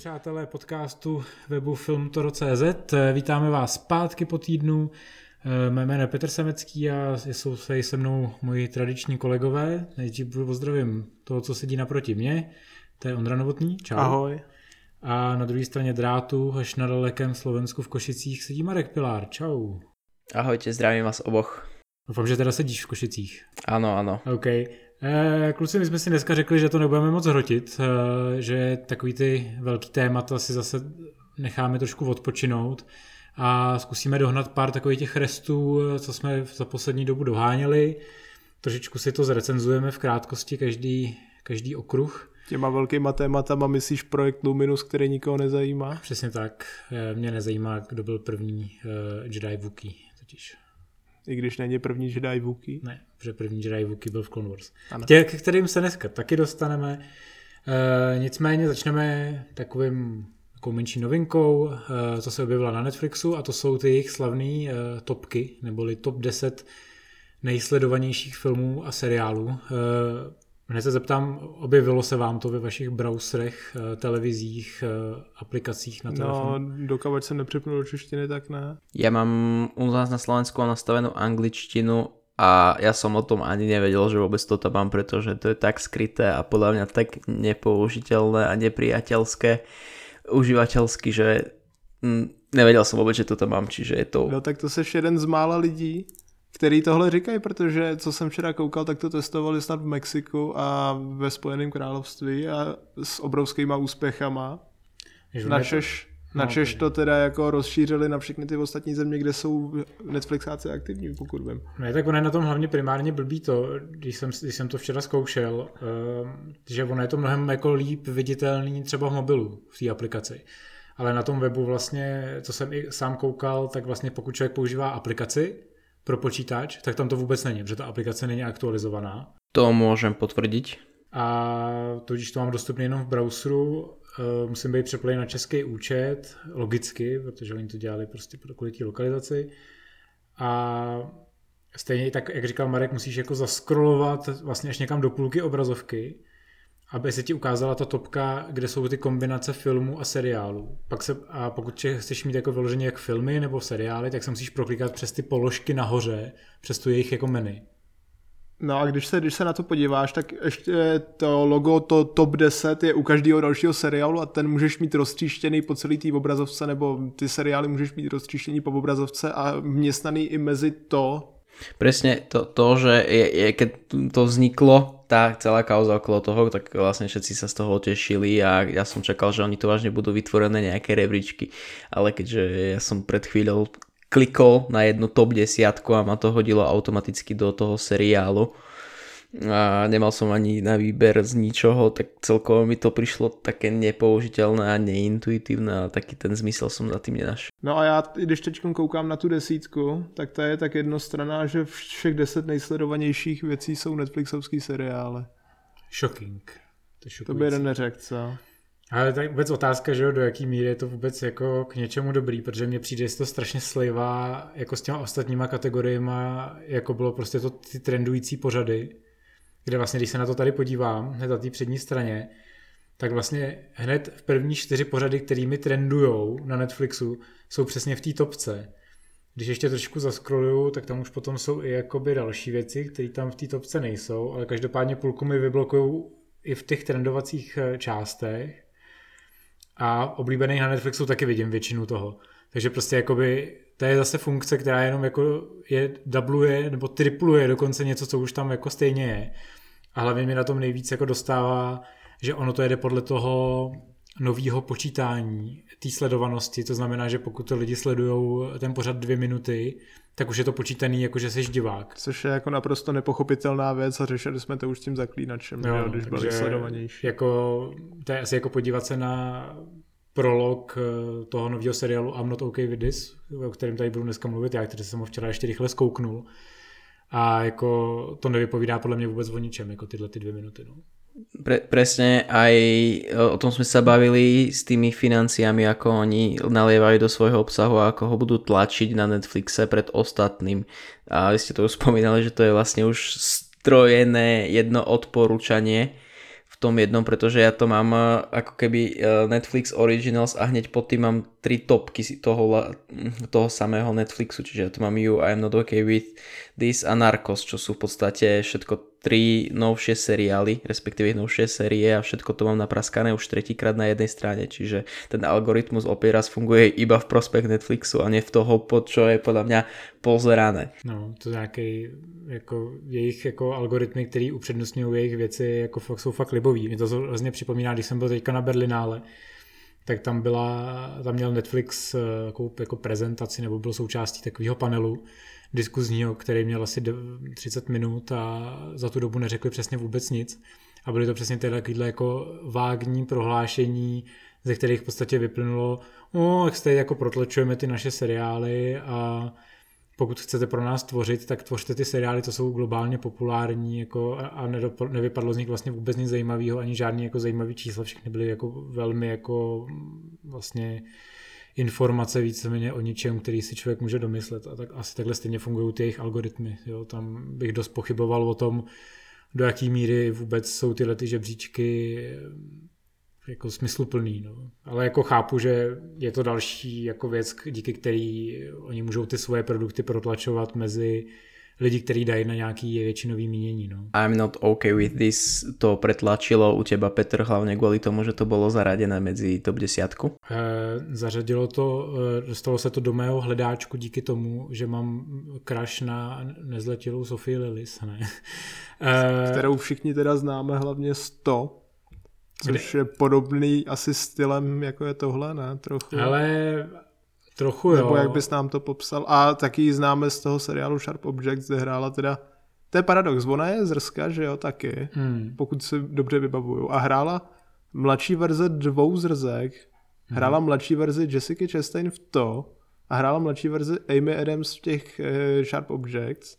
přátelé podcastu webu filmtoro.cz. Vítáme vás zpátky po týdnu. Mé jméno je Petr Samecký a jsou se se mnou moji tradiční kolegové. Nejdřív pozdravím toho, co sedí naproti mě. To je Ondra Novotný. Čau. Ahoj. A na druhé straně drátu, až na dalekém Slovensku v Košicích, sedí Marek Pilár. Čau. Ahojte, zdravím vás oboch. Doufám, že teda sedíš v Košicích. Ano, ano. OK. Eh, kluci, my jsme si dneska řekli, že to nebudeme moc hrotit, eh, že takový ty velký témata si zase necháme trošku odpočinout a zkusíme dohnat pár takových těch restů, co jsme za poslední dobu doháněli. Trošičku si to zrecenzujeme v krátkosti každý, každý okruh. Těma velkýma tématama myslíš projekt Luminus, který nikoho nezajímá? Přesně tak. Eh, mě nezajímá, kdo byl první Jedi Wookiee totiž. I když není první Jedi Wookiee? Ne, protože první Jedi Wookiee byl v Clone Wars. Ano. Tě, k kterým se dneska taky dostaneme. E, nicméně začneme takovým takovou menší novinkou, e, co se objevila na Netflixu a to jsou ty jejich slavné e, topky, neboli top 10 nejsledovanějších filmů a seriálů. E, Hned se zeptám, objevilo se vám to ve vašich browserech, televizích, aplikacích na telefonu? No, dokud jsem nepřepnul do češtiny, tak ne. Ja mám u nás na Slovensku nastavenú angličtinu a ja som o tom ani nevedel, že vôbec to tam mám, pretože to je tak skryté a podľa mňa tak nepoužiteľné a nepriateľské užívateľsky, že mm, nevedel som vôbec, že to tam mám, čiže je to... No tak to seš jeden z mála lidí, který tohle říkají, protože co jsem včera koukal, tak to testovali snad v Mexiku a ve Spojeném království a s obrovskýma úspěchama. Na Češ, na no, Češ to teda jako rozšířili na všechny ty ostatní země, kde jsou Netflixáci aktivní, pokud vím. No tak ono je na tom hlavně primárně blbý to, když jsem, když jsem to včera zkoušel, uh, že ono je to mnohem jako líp viditelný třeba v mobilu, v té aplikaci. Ale na tom webu vlastně, co jsem i sám koukal, tak vlastně pokud člověk používá aplikaci, pro počítač, tak tam to vůbec není, protože ta aplikace není aktualizovaná. To můžem potvrdit. A tudíž to mám dostupné jenom v browseru, uh, musím být přeplej na český účet, logicky, protože oni to dělali prostě pro kvůli lokalizaci. A stejně tak, jak říkal Marek, musíš jako zaskrolovat vlastně až někam do půlky obrazovky, aby se ti ukázala ta topka, kde jsou ty kombinace filmů a seriálů. Pak se, a pokud chceš mít jako vyloženě jak filmy nebo seriály, tak se musíš proklikat přes ty položky nahoře, přes tu jejich jako menu. No a když se, když se na to podíváš, tak ještě to logo, to top 10 je u každého dalšího seriálu a ten můžeš mít roztříštěný po celý té obrazovce, nebo ty seriály můžeš mít roztříštěný po obrazovce a vměstnaný i mezi to, Presne to, to že je, je, keď to vzniklo, tá celá kauza okolo toho, tak vlastne všetci sa z toho tešili a ja som čakal, že oni to vážne budú vytvorené nejaké rebríčky, ale keďže ja som pred chvíľou klikol na jednu top desiatku a ma to hodilo automaticky do toho seriálu, a nemal som ani na výber z ničoho, tak celkovo mi to prišlo také nepoužiteľné a neintuitívne a taký ten zmysel som za tým nenašiel. No a já, když teď koukám na tu desítku, tak ta je tak jednostranná, že všech deset nejsledovanějších věcí jsou Netflixovský seriály. Shocking. To, to by jeden neřekl, co? Ale tak vůbec otázka, že jo, do jaký míry je to vůbec jako k něčemu dobrý, protože mně přijde, že to strašně slivá jako s těma ostatníma kategoriemi, jako bylo prostě to ty trendující pořady kde vlastně, když se na to tady podívám, hned na té přední straně, tak vlastně hned v první čtyři pořady, kterými trendujou na Netflixu, jsou přesně v té topce. Když ještě trošku zaskroluju, tak tam už potom jsou i jakoby další věci, které tam v té topce nejsou, ale každopádně půlku mi vyblokují i v těch trendovacích eh, částech. A oblíbený na Netflixu taky vidím většinu toho. Takže prostě jakoby to je zase funkce, která jenom jako je dubluje nebo tripluje dokonce něco, co už tam jako stejně je. A hlavně mi na tom nejvíc jako dostává, že ono to jede podle toho nového počítání té sledovanosti, to znamená, že pokud to lidi sledují ten pořad dvě minuty, tak už je to počítaný jako, že jsi divák. Což je jako naprosto nepochopitelná věc a řešili jsme to už s tím zaklínačem, jo, když byli sledovanější. Jako, to je asi jako podívat se na prolog eh, toho nového seriálu I'm Not Okay With This, o kterém tady budu dneska mluvit, já, který jsem ho včera ještě rychle zkouknul. A jako to nevypovídá podle mě vůbec o ničem, jako tyhle ty dvě minuty. No. Pre, presne, aj o tom sme sa bavili s tými financiami, ako oni nalievajú do svojho obsahu a ako ho budú tlačiť na Netflixe pred ostatným. A vy ste to už spomínali, že to je vlastne už strojené jedno odporúčanie v tom jednom, pretože ja to mám eh, ako keby eh, Netflix Originals a hneď pod tým mám tri topky toho, toho samého Netflixu, čiže to mám You, I am not okay with this a Narcos, čo sú v podstate všetko tri novšie seriály, respektíve novšie série a všetko to mám napraskané už tretíkrát na jednej strane, čiže ten algoritmus opäť raz funguje iba v prospech Netflixu a ne v toho, pod čo je podľa mňa pozerané. No, to nějaký jako jejich jako algoritmy, který upřednostňují jejich věci, jako jsou fakt libový. Mě to vlastně připomíná, když jsem byl teďka na Berlinále, tak tam byla, tam měl Netflix jako, jako prezentaci nebo byl součástí takového panelu, diskuzního, který měl asi 30 minut a za tu dobu neřekli přesně vůbec nic. A byly to přesně tyhle jako vágní prohlášení, ze kterých v podstatě vyplynulo, no, jak jste jako protlačujeme ty naše seriály a pokud chcete pro nás tvořit, tak tvořte ty seriály, to jsou globálně populární jako a nevypadlo z nich vlastně vůbec nic zajímavého, ani žádný jako zajímavý čísla, všechny byly jako velmi jako vlastně informace víceméně o něčem, který si člověk může domyslet. A tak asi takhle stejně fungují ty jejich algoritmy. Jo? Tam bych dost pochyboval o tom, do jaký míry vůbec jsou tyhle ty žebříčky jako smysluplný. No. Ale jako chápu, že je to další jako věc, díky který oni můžou ty svoje produkty protlačovat mezi lidi, kteří dají na nějaký většinový mínění. No. I'm not okay with this to pretlačilo u teba, Petr, hlavně kvůli tomu, že to bylo zaraděné mezi top desiatku? E, zařadilo to, e, dostalo se to do mého hledáčku díky tomu, že mám crush na nezletilou Sofii Lillis, ne? E, Kterou všichni teda známe hlavně z to, Což je podobný asi stylem, jako je tohle, ne? Trochu. Ale Trochu jo. Nebo jak bys nám to popsal. A taky známe z toho seriálu Sharp Objects, kde hrála teda to je paradox, ona je zrska, že jo, taky, hmm. pokud si dobře vybavuju. A hrála mladší verze dvou zrzek, hmm. hrála hmm. mladší verzi Jessica Chastain v to a hrála mladší verzi Amy Adams v těch uh, Sharp Objects.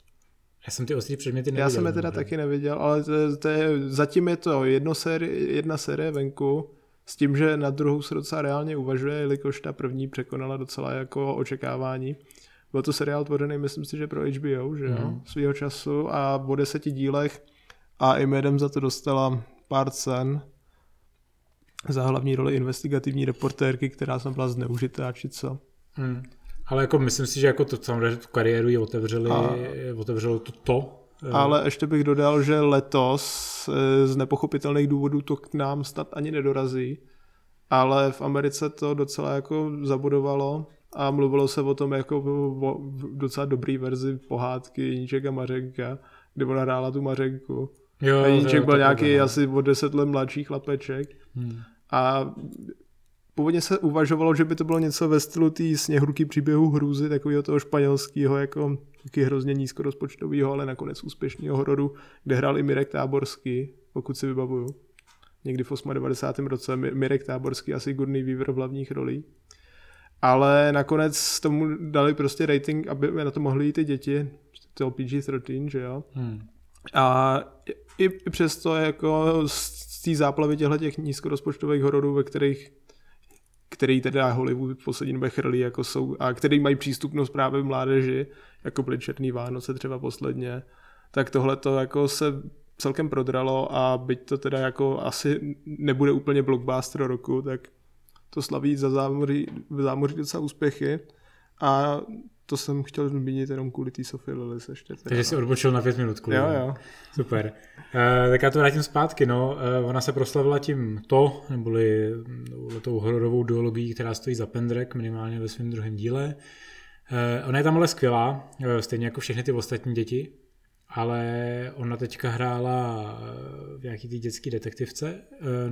Já jsem ty ostrý předměty neviděl. Já jsem je teda taky neviděl, ale to, to je, zatím je to jedno série, jedna série venku s tím, že na druhou se docela reálně uvažuje, jelikož ta první překonala docela jako očekávání. Byl to seriál tvořený, myslím si, že pro HBO, že jo, mm. svýho času a po deseti dílech a i Madam za to dostala pár cen za hlavní roli investigativní reportérky, která jsem byla zneužitá, či co. Mm. Ale jako myslím si, že jako to samozřejmě tu kariéru ji otevřeli, a... otevřelo to, to ale ještě bych dodal, že letos eh, z nepochopitelných důvodů to k nám snad ani nedorazí, ale v Americe to docela jako zabudovalo a mluvilo se o tom jako o docela dobrý verzi pohádky Jeníček a Mařenka, kde ona hrála tu Mařenku. Jo, a Jeníček byl nějaký asi o deset let mladší chlapeček. Hmm. A původně se uvažovalo, že by to bylo něco ve stylu té sněhurky příběhu hrůzy, takového toho španělského, jako taky hrozně nízkorozpočtového, ale nakonec úspěšného hororu, kde hrál i Mirek Táborský, pokud si vybavuju. Někdy v 98. roce Mirek Táborský asi Gurný Weaver v hlavních rolích. Ale nakonec tomu dali prostě rating, aby na to mohli jít ty děti, to PG-13, že jo. Hmm. A i, i přesto jako z té záplavy těchto těch nízkorozpočtových hororů, ve kterých který teda Hollywood v poslední době chrlí, jako jsou, a který mají přístupnost právě v mládeži, jako byly Černý Vánoce třeba posledně, tak tohle to jako se celkem prodralo a byť to teda jako asi nebude úplně blockbuster roku, tak to slaví za zámoří, zámoří docela úspěchy. A to jsem chtěl zmínit jenom kvůli té Sofie Lillis ještě. Teda. Takže jsi odbočil na pět minut kvůli. Jo, jo. Super. Uh, tak já to vrátím zpátky. No. Uh, ona se proslavila tím to, neboli tou hororovou duologií, která stojí za Pendrek, minimálně ve svém druhém díle. Uh, ona je tam ale skvělá, stejně jako všechny ty ostatní děti, ale ona teďka hrála v nějaký té dětské detektivce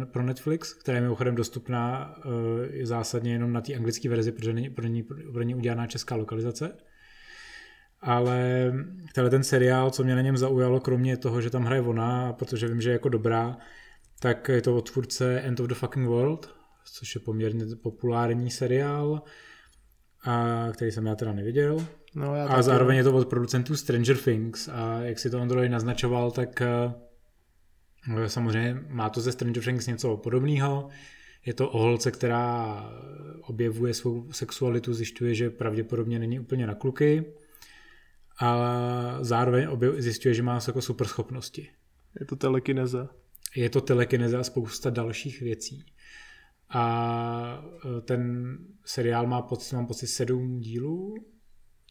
pro Netflix, která je mimochodem dostupná je zásadně jenom na té anglické verzi, protože není, pro ní, pro ní udělaná česká lokalizace. Ale tenhle ten seriál, co mě na něm zaujalo, kromě toho, že tam hraje ona, protože vím, že je jako dobrá, tak je to od tvůrce End of the Fucking World, což je poměrně populární seriál, a který jsem já teda neviděl. No, já a zároveň je to od producentů Stranger Things a jak si to Android naznačoval, tak eh, samozřejmě má to ze Stranger Things něco podobného. Je to o holce, která objevuje svou sexualitu, zjišťuje, že pravděpodobně není úplně na kluky a zároveň objev, zjišťuje, že má jako super schopnosti. Je to telekineza. je to telekineze a spousta dalších věcí. A eh, ten seriál má pocit, mám pocit sedm dílů.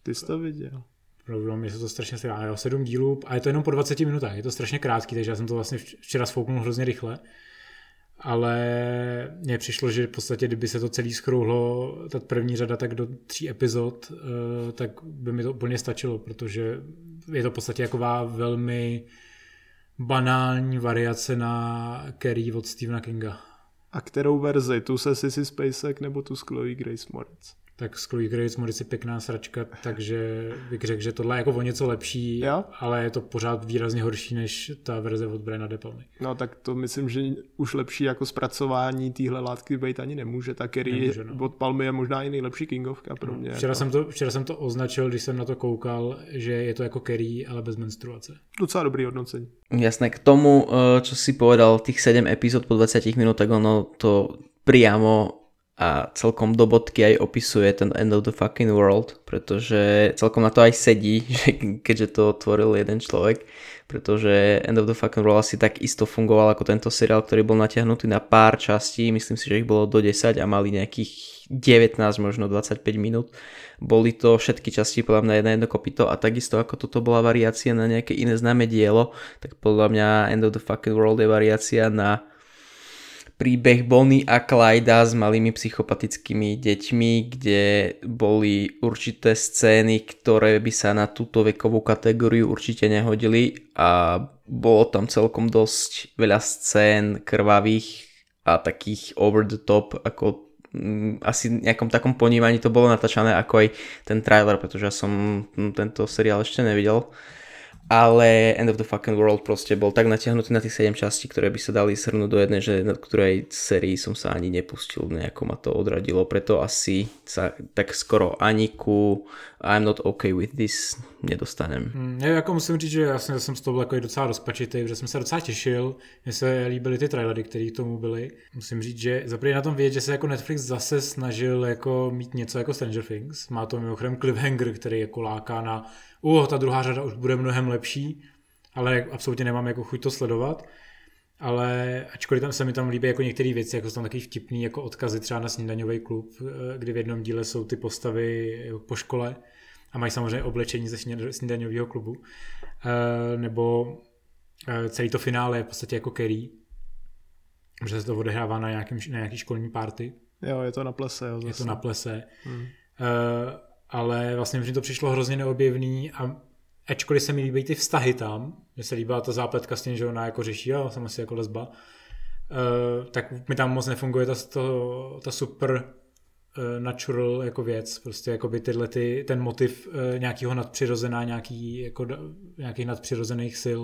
Ty jsi to viděl. Opravdu, mě se to strašně seriál, jo, sedm dílů a je to jenom po 20 minutách, je to strašně krátký, takže já jsem to vlastně včera sfouknul hrozně rychle. Ale mně přišlo, že v podstatě, kdyby se to celý skrouhlo, ta první řada tak do tří epizod, eh, tak by mi to úplně stačilo, protože je to v podstatě jaková velmi banální variace na Carrie od Stephena Kinga. A kterou verzi? Tu se Sissy Spacek nebo tu s Chloe Grace Moritz? Tak s Chloe Grace Moritz je pěkná sračka, takže bych řekl, že tohle je jako o něco lepší, jo? ale je to pořád výrazně horší než ta verze od Briana De Palmy. No tak to myslím, že už lepší jako zpracování téhle látky být ani nemůže. Ta Kerry nemůže, no. od Palmy je možná i nejlepší Kingovka pro no, mě. Včera, jako. jsem to, včera jsem to označil, když jsem na to koukal, že je to jako Kerry, ale bez menstruace. Docela dobrý hodnocení. Jasné, k tomu, čo si povedal, tých 7 epizód po 20 minút, tak ono to priamo a celkom do bodky aj opisuje ten End of the Fucking World, pretože celkom na to aj sedí, že keďže to tvoril jeden človek, pretože End of the Fucking World asi tak isto fungoval ako tento seriál, ktorý bol natiahnutý na pár častí, myslím si, že ich bolo do 10 a mali nejakých 19, možno 25 minút. Boli to všetky časti podľa mňa jedna jedno kopito a takisto ako toto bola variácia na nejaké iné známe dielo, tak podľa mňa End of the Fucking World je variácia na príbeh Bonnie a Clyda s malými psychopatickými deťmi, kde boli určité scény, ktoré by sa na túto vekovú kategóriu určite nehodili a bolo tam celkom dosť veľa scén krvavých a takých over the top, ako mm, asi nejakom takom ponímaní to bolo natáčané ako aj ten trailer, pretože ja som tento seriál ešte nevidel ale End of the Fucking World proste bol tak natiahnutý na tých 7 častí, ktoré by sa dali shrnúť do jednej, že na ktorej sérii som sa ani nepustil, nejako ma to odradilo, preto asi sa tak skoro ani ku I'm not okay with this nedostanem. Já jako musím říct, že já jsem, jsem z toho byl jako docela rozpačitý, protože jsem se docela těšil, mně se líbily ty trailery, které k tomu byly. Musím říct, že zaprvé na tom vidět, že se jako Netflix zase snažil jako mít něco jako Stranger Things. Má to mimochodem cliffhanger, který jako láká na uh, ta druhá řada už bude mnohem lepší, ale absolutně nemám jako chuť to sledovat. Ale ačkoliv tam se mi tam líbí jako některé věci, jako jsou tam takový vtipný jako odkazy třeba na snídaňový klub, eh, kdy v jednom díle jsou ty postavy po škole a mají samozřejmě oblečení ze snídaňového klubu. Eh, nebo eh, celý to finále je v podstatě jako Kerry, že se to odehrává na, nějakým, na nějaký školní party. Jo, je to na plese. Jo, zase. Je to na plese. Hmm ale vlastně mi to přišlo hrozně neobjevný a ačkoliv se mi líbí ty vztahy tam, že se líbila ta zápletka s tím, že ona jako řeší, jo, jsem asi jako lesba, uh, tak mi tam moc nefunguje ta, to, ta super uh, natural jako věc, prostě jako by tyhle ty, ten motiv uh, nějakého nadpřirozená, nějaký, jako, nějakých nadpřirozených sil,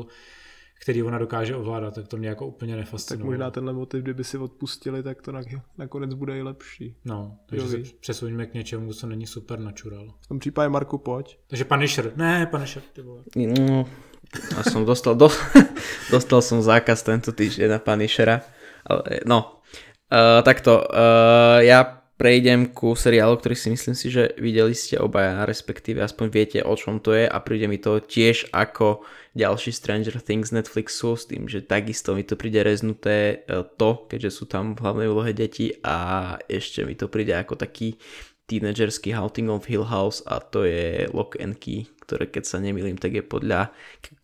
který ona dokáže ovládat, tak to mě jako úplně nefascinuje. Tak možná tenhle motiv, kdyby si odpustili, tak to nakonec bude i lepší. No, takže se přesuňme k něčemu, co není supernatural. V tom případě Marku, pojď. Takže Punisher. Ne, Punisher, ty vole. No, ja som dostal, do, dostal som zákaz tento týždeň na Punishera. Ale, no, uh, takto, uh, ja prejdem ku seriálu, ktorý si myslím si, že videli ste obaja, respektíve aspoň viete o čom to je a príde mi to tiež ako ďalší Stranger Things Netflixu s tým, že takisto mi to príde reznuté e, to, keďže sú tam v hlavnej úlohe deti a ešte mi to príde ako taký tínedžerský Haunting of Hill House a to je Lock and Key, ktoré keď sa nemýlim, tak je podľa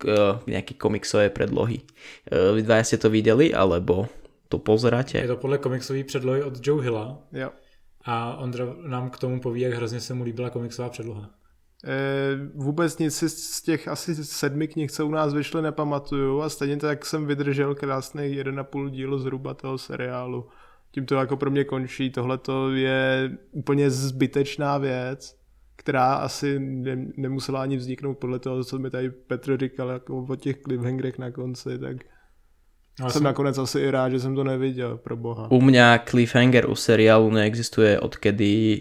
uh, nejakej komiksové predlohy. Uh, vy dva ste to videli, alebo to pozeráte? Je to podle komiksové předlohy od Joe Hilla. Jo. A Ondra nám k tomu poví, jak hrozně se mu líbila komiksová předloha. E, vůbec nic si z těch asi sedmi knih, co u nás vyšly, nepamatuju a stejně tak jsem vydržel krásný jeden a půl díl zhruba toho seriálu. Tím to jako pro mě končí. Tohle to je úplně zbytečná věc, která asi ne, nemusela ani vzniknout podle toho, co mi tady Petr říkal jako o těch cliffhangerech na konci, tak No, jsem nakonec asi i rád, že jsem to neviděl, pro boha. U mňa cliffhanger u seriálu neexistuje, odkedy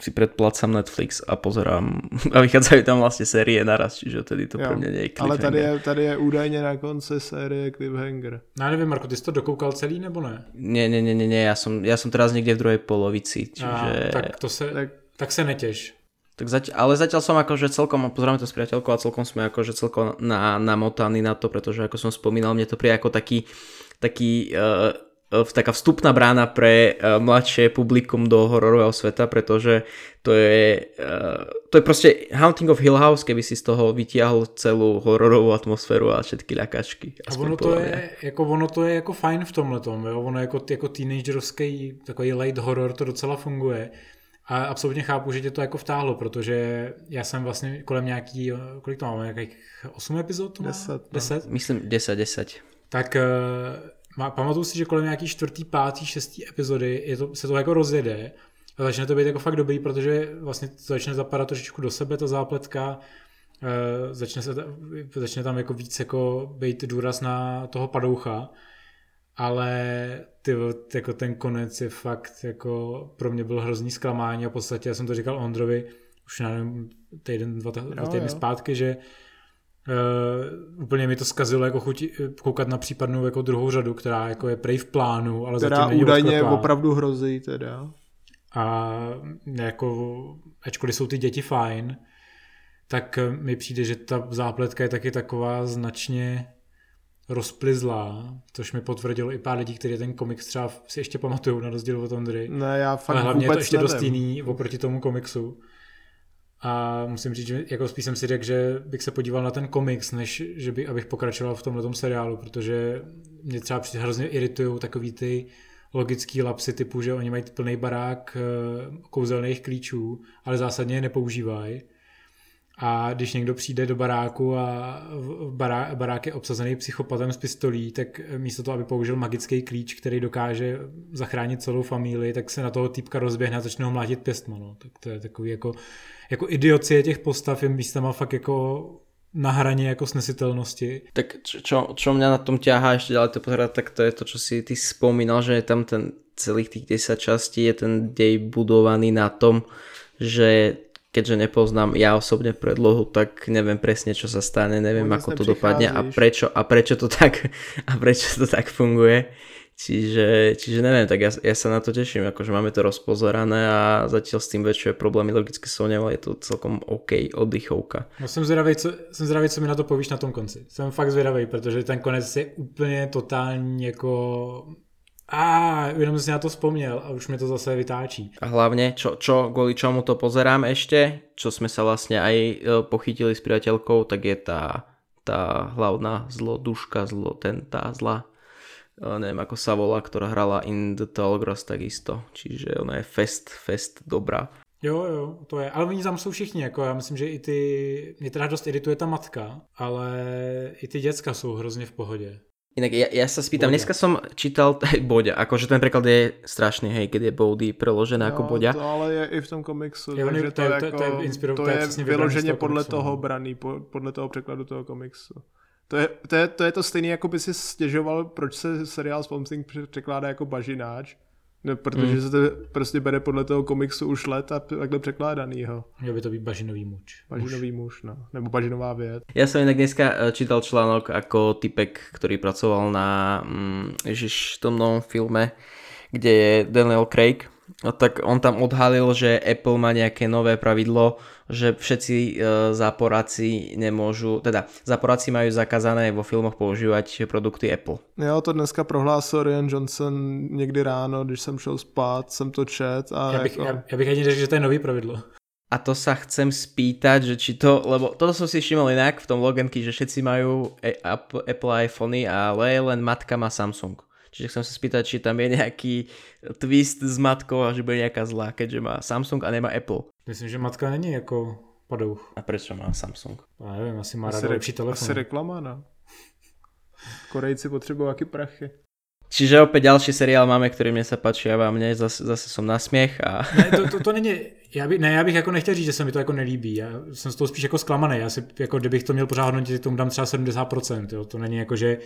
si predplácam Netflix a pozerám a vychádzajú tam vlastne série naraz, čiže tedy to jo, mňa nie je Ale tady je, tady je údajně na konci série Cliffhanger. No já nevím, Marko, ty jsi to dokoukal celý nebo ne? Nie, nie, nie, nie, nie ja, som, ja som teraz niekde v druhej polovici, čiže... A, tak to se, tak, tak se netěš. Tak zať, ale zatiaľ som akože celkom, pozeráme to s priateľkou a celkom sme akože celkom na, namotaní na to, pretože ako som spomínal, mne to príde ako taký taký uh, taká vstupná brána pre uh, mladšie publikum do hororového sveta, pretože to je, uh, to je proste Haunting of Hill House, keby si z toho vytiahol celou hororovou atmosféru a všetky ľakačky. A ono to, je, jako, ono to je jako fajn v tomhle tom, ono jako, jako teenagerovský takový light horror to docela funguje. A absolutně chápu, že tě to jako vtáhlo, protože já jsem vlastně kolem nějaký, kolik to máme, nějakých 8 epizod? To 10. No. 10? Myslím 10, 10. Tak uh, pamatuju si, že kolem nějaký čtvrtý, pátý, šestý epizody je to, se to jako rozjede a začne to být jako fakt dobrý, protože vlastně to začne zapadat trošičku do sebe ta zápletka, uh, začne, se, začne tam jako víc jako být důraz na toho padoucha ale ty, jako ten konec je fakt jako pro mě byl hrozný zklamání a v podstatě já jsem to říkal Ondrovi už nevím, týden, dva, dva týdny jo. zpátky, že Uh, úplně mi to zkazilo jako chuť koukat na případnou jako druhou řadu, která jako je prej v plánu, ale která zatím není údajně opravdu hrozí teda. A jako, ačkoliv jsou ty děti fajn, tak mi přijde, že ta zápletka je taky taková značně rozplizlá, což mi potvrdilo i pár lidí, kteří ten komiks třeba si ještě pamatují na rozdíl od Ondry. Ne, já fakt Ale hlavně je to ještě nevím. dost jiný oproti tomu komiksu. A musím říct, že jako spíš jsem si řekl, že bych se podíval na ten komiks, než že by, abych pokračoval v tomhle seriálu, protože mě třeba hrozně iritují takový ty logický lapsy typu, že oni mají plný barák eh, kouzelných klíčů, ale zásadně je nepoužívají a když někdo přijde do baráku a bará, barák je obsazený psychopatem s pistolí, tak místo toho, aby použil magický klíč, který dokáže zachránit celou familii, tak se na toho týpka rozběhne a začne ho mlátit pěstma. No. Tak to je takový jako, jako idiocie těch postav je místama fakt jako na hraně jako snesitelnosti. Tak čo, čo mňa na tom ťahá ešte ďalej to pozerať, tak to je to, čo si ty spomínal, že je tam ten celých tých 10 častí, je ten dej budovaný na tom, že keďže nepoznám ja osobne predlohu, tak neviem presne, čo sa stane, neviem, ako to dopadne a prečo, a prečo to tak, a prečo to tak funguje. Čiže, čiže neviem, tak ja, ja sa na to teším, akože máme to rozpozerané a zatiaľ s tým väčšie problémy logicky sú ale je to celkom OK oddychovka. No jsem zvědavý, co, jsem zvědavý, co mi na to povíš na tom konci. Jsem fakt zvědavý, protože ten konec je úplně totální jako a jenom si na to vzpomněl a už mi to zase vytáčí. A hlavne, čo, čo, kvôli čomu to pozerám ešte, čo sme sa vlastne aj e, pochytili s priateľkou, tak je tá, tá hlavná zloduška, zlo, ten, tá zla, e, neviem ako sa volá, ktorá hrala In the Tall Grass takisto. Čiže ona je fest, fest dobrá. Jo, jo, to je. Ale oni tam jsou všichni, jako já myslím, že i ty, mě teda dost irituje ta matka, ale i ty děcka jsou hrozně v pohodě. Inak ja, ja sa spýtam, Boďa. dneska som čítal, hej, Boďa, akože ten preklad je strašný, hej, keď je Body preložené ako Boďa. To ale je i v tom komiksu, je, takže to, to, je, to, to, je, jako, to je, je vyloženě podle komiksu, toho no. braný, podle toho překladu toho komiksu. To je, to je, to je to stejné, jako by si stěžoval, proč se seriál Swamp Thing překládá jako bažináč, ne, protože hmm. se to prostě bere podle toho komiksu už let a takhle překládanýho. Měl by to být bažinový muž. Bažinový muž, no. Nebo bažinová věc. Ja som inak dneska eh, čítal článok ako typek, ktorý pracoval na mm, ježiš, tom novom filme, kde je Daniel Craig No tak on tam odhalil, že Apple má nejaké nové pravidlo, že všetci e, záporáci nemôžu, teda záporáci majú zakázané vo filmoch používať produkty Apple. Jo, to dneska prohlásil Ryan Johnson někdy ráno, když jsem šel spát, jsem to čet. A já bych, jako... já, já bych ani řekl, že to je nový pravidlo. A to sa chcem spýtať, že či to, lebo toto som si všimol inak v tom Loganky, že všetci majú Apple, Apple iPhony, ale len matka má Samsung. Čiže chcem sa spýtať, či tam je nejaký twist s matkou a že bude nejaká zlá, keďže má Samsung a nemá Apple. Myslím, že matka není jako padouch. A prečo má Samsung? Já nevím, asi má ráda lepší telefon. Asi reklama, no. Korejci potřebují aký prachy. Čiže opäť ďalší seriál máme, ktorý mne sa páči a vám ne, zase, zase som na smiech. A... Ne, to, to, to není, já, by, ne, já bych jako nechtěl říct, že se mi to jako nelíbí. Já jsem z toho spíš jako zklamaný. Já si, jako kdybych to měl pořád hodnotit, tomu dám třeba 70%. Jo. To není jako, že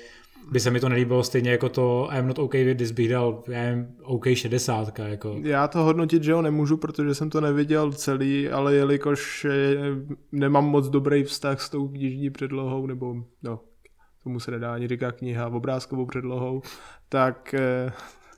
by se mi to nelíbilo stejně jako to I'm not okay with this bych dal, já nevím, OK 60. Jako. Já to hodnotit, že ho nemůžu, protože jsem to neviděl celý, ale jelikož nemám moc dobrý vztah s tou knižní předlohou, nebo no, tomu se nedá ani říká kniha, obrázkovou předlohou, tak, eh,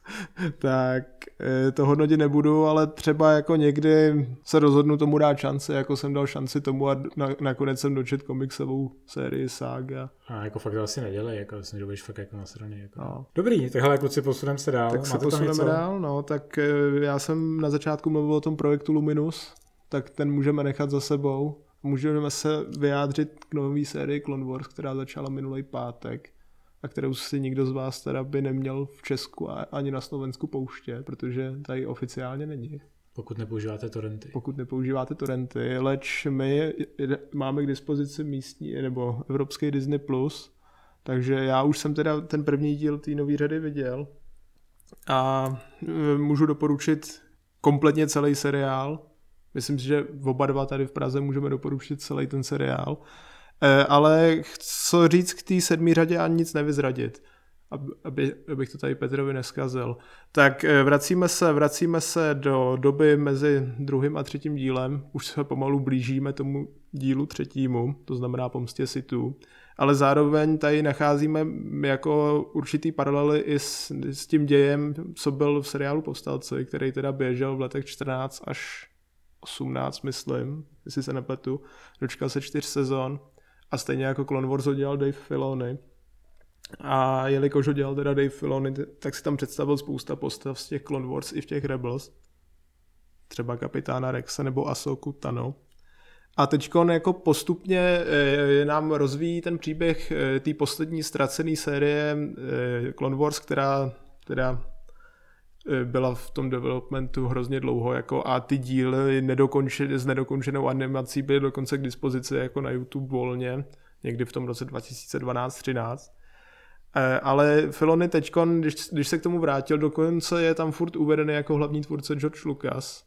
tak eh, to hodnotit nebudu, ale třeba jako někdy se rozhodnu tomu dát šanci, jako jsem dal šanci tomu a na, nakonec jsem dočet komiksovou sérii Saga. A jako fakt to asi nedělej, jako myslím, že budeš fakt jako nasraný. Jako. No. Dobrý, takhle kluci posuneme se dál. Tak se Máte tam posuneme dál, no, tak eh, já jsem na začátku mluvil o tom projektu Luminus, tak ten můžeme nechat za sebou. Můžeme se vyjádřit k nové sérii Clone Wars, která začala minulý pátek a kterou si nikdo z vás teda by neměl v Česku a ani na Slovensku pouště, protože tady oficiálně není, Pokud nepoužíváte torrenty. pokud nepoužíváte torrenty, leč my máme k dispozici místní nebo evropský Disney+, Plus, takže já už jsem teda ten první díl té nové řady viděl a e, můžu doporučit kompletně celý seriál. Myslím si, že oba dva tady v Praze můžeme doporučit celý ten seriál. E, Ale co říct k té sedmý řadě a nic nevyzradit, aby, aby, abych to tady Petrovi neskazil. Tak e, vracíme se, vracíme se do doby mezi druhým a třetím dílem. Už se pomalu blížíme tomu dílu třetímu, to znamená Pomstě Situ. Ale zároveň tady nacházíme jako určitý paralely i s, s tím dějem, co byl v seriálu Povstalci, který teda běžel v letech 14 až 18, myslím, jestli se nepletu. Dočkal se čtyř sezon a stejně jako Clone Wars ho dělal Dave Filoni. A jelikož ho dělal teda Dave Filoni, tak si tam představil spousta postav z těch Clone Wars i v těch Rebels. Třeba kapitána Rexa nebo Asoku Tano. A teď jako postupně e, nám rozvíjí ten příběh e, té poslední ztracené série e, Clone Wars, která teda byla v tom developmentu hrozně dlouho jako a ty díly nedokončené, s nedokončenou animací byly dokonce k dispozici jako na YouTube volně, někdy v tom roce 2012-13. E, ale Filony teď, když, když se k tomu vrátil, dokonce je tam furt uvedený jako hlavní tvůrce George Lucas,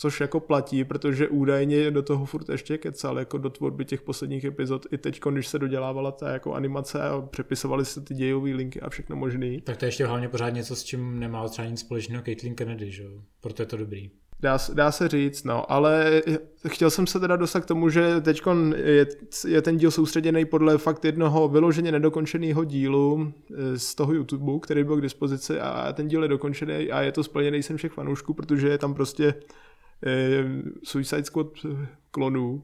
což jako platí, protože údajně do toho furt ještě kecal, jako do tvorby těch posledních epizod, i teď, když se dodělávala ta jako animace a přepisovaly se ty dějové linky a všechno možný. Tak to je ještě hlavně pořád něco, s čím nemá třeba nic společného Caitlyn Kennedy, že jo? Proto je to dobrý. Dá, dá se říct, no, ale chtěl jsem se teda dostat k tomu, že teď je, je ten díl soustředěný podle fakt jednoho vyloženě nedokončeného dílu eh, z toho YouTube, který byl k dispozici a ten díl je dokončený a je to splněný jsem všech fanoušků, protože je tam prostě Suicide Squad klonů,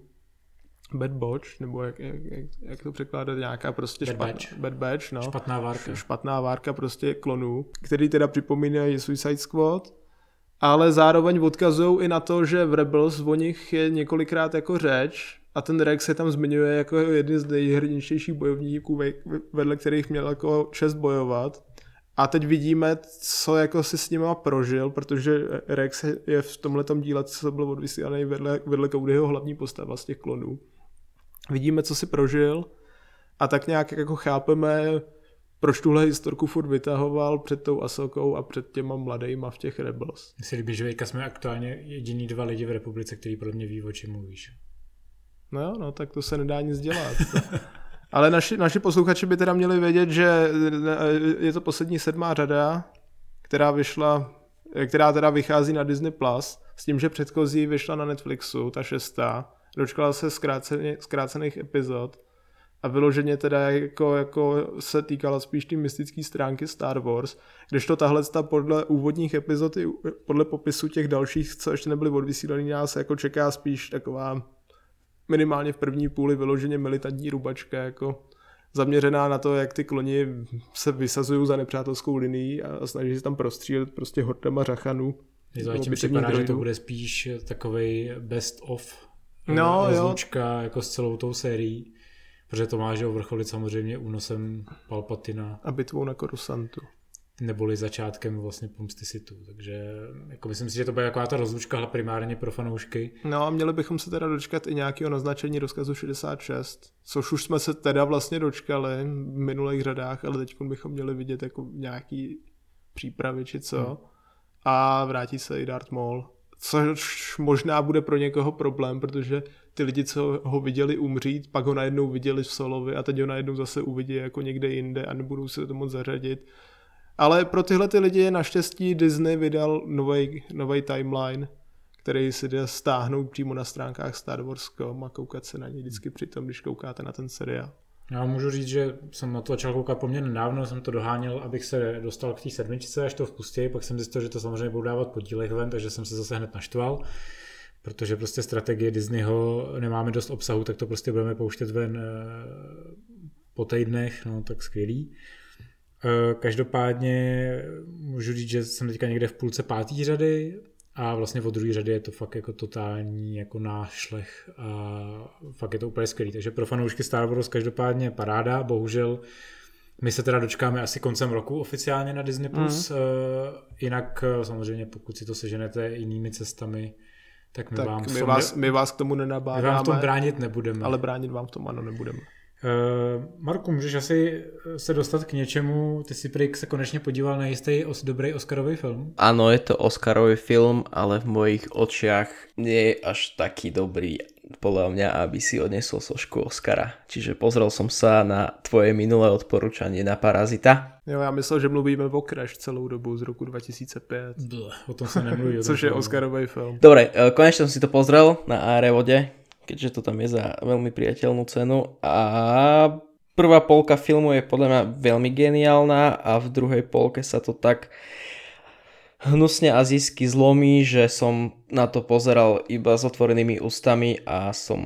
Bad Batch, nebo jak, jak, jak, to překládat, nějaká prostě Bad špatná, Batch. Bad Batch, no. Špatná várka. Špatná várka prostě klonů, který teda připomínají Suicide Squad, ale zároveň odkazují i na to, že v Rebels o nich je několikrát jako řeč a ten Rex se tam zmiňuje jako jeden z nejhrdinějších bojovníků, ve- vedle kterých měl jako čest bojovat. A teď vidíme, co jako si s nima prožil, protože Rex je v tomhletom díle, co byl odvysílaný vedle, vedle Codyho hlavní postava z těch klonů. Vidíme, co si prožil a tak nějak jako chápeme, proč tuhle historku furt vytahoval před tou Asokou a před těma mladejma v těch Rebels. Mně se líbí, že jsme aktuálně jediný dva lidi v republice, který podle mě ví, o čem mluvíš. No jo, no tak to se nedá nic dělat. Ale naši, naši posluchači by teda měli vědět, že je to poslední sedmá řada, která vyšla, která teda vychází na Disney+, Plus, s tím, že předchozí vyšla na Netflixu, ta šestá, dočkala se zkráceně, zkrácených epizod a vyloženě teda jako, jako se týkala spíš té mystické stránky Star Wars, kdežto tahle ta podle úvodních epizod i podle popisu těch dalších, co ještě nebyly odvysílaný, nás jako čeká spíš taková minimálně v první půli vyloženě militantní rubačka, jako zaměřená na to, jak ty kloni se vysazují za nepřátelskou linií a snaží se tam prostřílet prostě hordama řachanů. Nebo zatím připadá, že to bude spíš takový best of No, eh, jo. rozlučka jako s celou tou sérií. Protože to má, že vrcholit samozřejmě únosem Palpatina, A bitvou na Korusantu. Neboli začátkem vlastně pomsty Situ. Takže jako myslím si, že to bude jako ta rozlučka primárně pro fanoušky. No a měli bychom se teda dočkat i nějakého naznačení rozkazu 66, což už jsme se teda vlastně dočkali v minulých řadách, ale teď bychom měli vidět jako nějaký přípravy či co. Hmm. A vrátí se i Darth Maul, což možná bude pro někoho problém, protože ty lidi, co ho viděli umřít, pak ho najednou viděli v Solovi a teď ho najednou zase uvidí jako někde jinde a nebudou se to moc zařadit. Ale pro tyhle ty lidi naštěstí Disney vydal nový timeline, který si jde stáhnout přímo na stránkách Star Wars.com a koukat se na něj vždycky přitom, když koukáte na ten seriál. Já můžu říct, že jsem na to začal koukat poměrně nedávno, jsem to doháněl, abych se dostal k té sedmičce, až to vpustí, pak jsem zjistil, že to samozřejmě budou dávat po dílech ven, takže jsem se zase hned naštval, protože prostě strategie Disneyho nemáme dost obsahu, tak to prostě budeme pouštět ven eh, po týdnech, no tak skvělý. Eh, každopádně můžu říct, že jsem teďka někde v půlce pátý řady a vlastně od druhé řady je to fakt jako totální jako nášlech a fakt je to úplně skvělý. Takže pro fanoušky Star Wars každopádně paráda, bohužel my se teda dočkáme asi koncem roku oficiálně na Disney+. Plus. Mm. Jinak eh, samozřejmě pokud si to seženete jinými cestami, tak my tak vám my vás, my vás k tomu nenabádáme. My vám v tom bránit nebudeme. Ale bránit vám v tom ano nebudeme. Uh, Marku, můžeš asi se dostat k něčemu, ty si prý se konečně podíval na jistý os, dobrý Oscarový film? Ano, je to Oscarový film, ale v mojich očiach nie je až taký dobrý podľa mňa, aby si odnesol sošku Oscara. Čiže pozrel som sa na tvoje minulé odporúčanie na Parazita. Jo, já myslel, že mluvíme o Crash celou dobu z roku 2005. Bleh, o tom se nemluví. Což je Oscarový film. Dobre, e, konečne som si to pozrel na Arevode keďže to tam je za veľmi priateľnú cenu. A prvá polka filmu je podľa mňa veľmi geniálna a v druhej polke sa to tak hnusne azijsky zlomí, že som na to pozeral iba s otvorenými ústami a som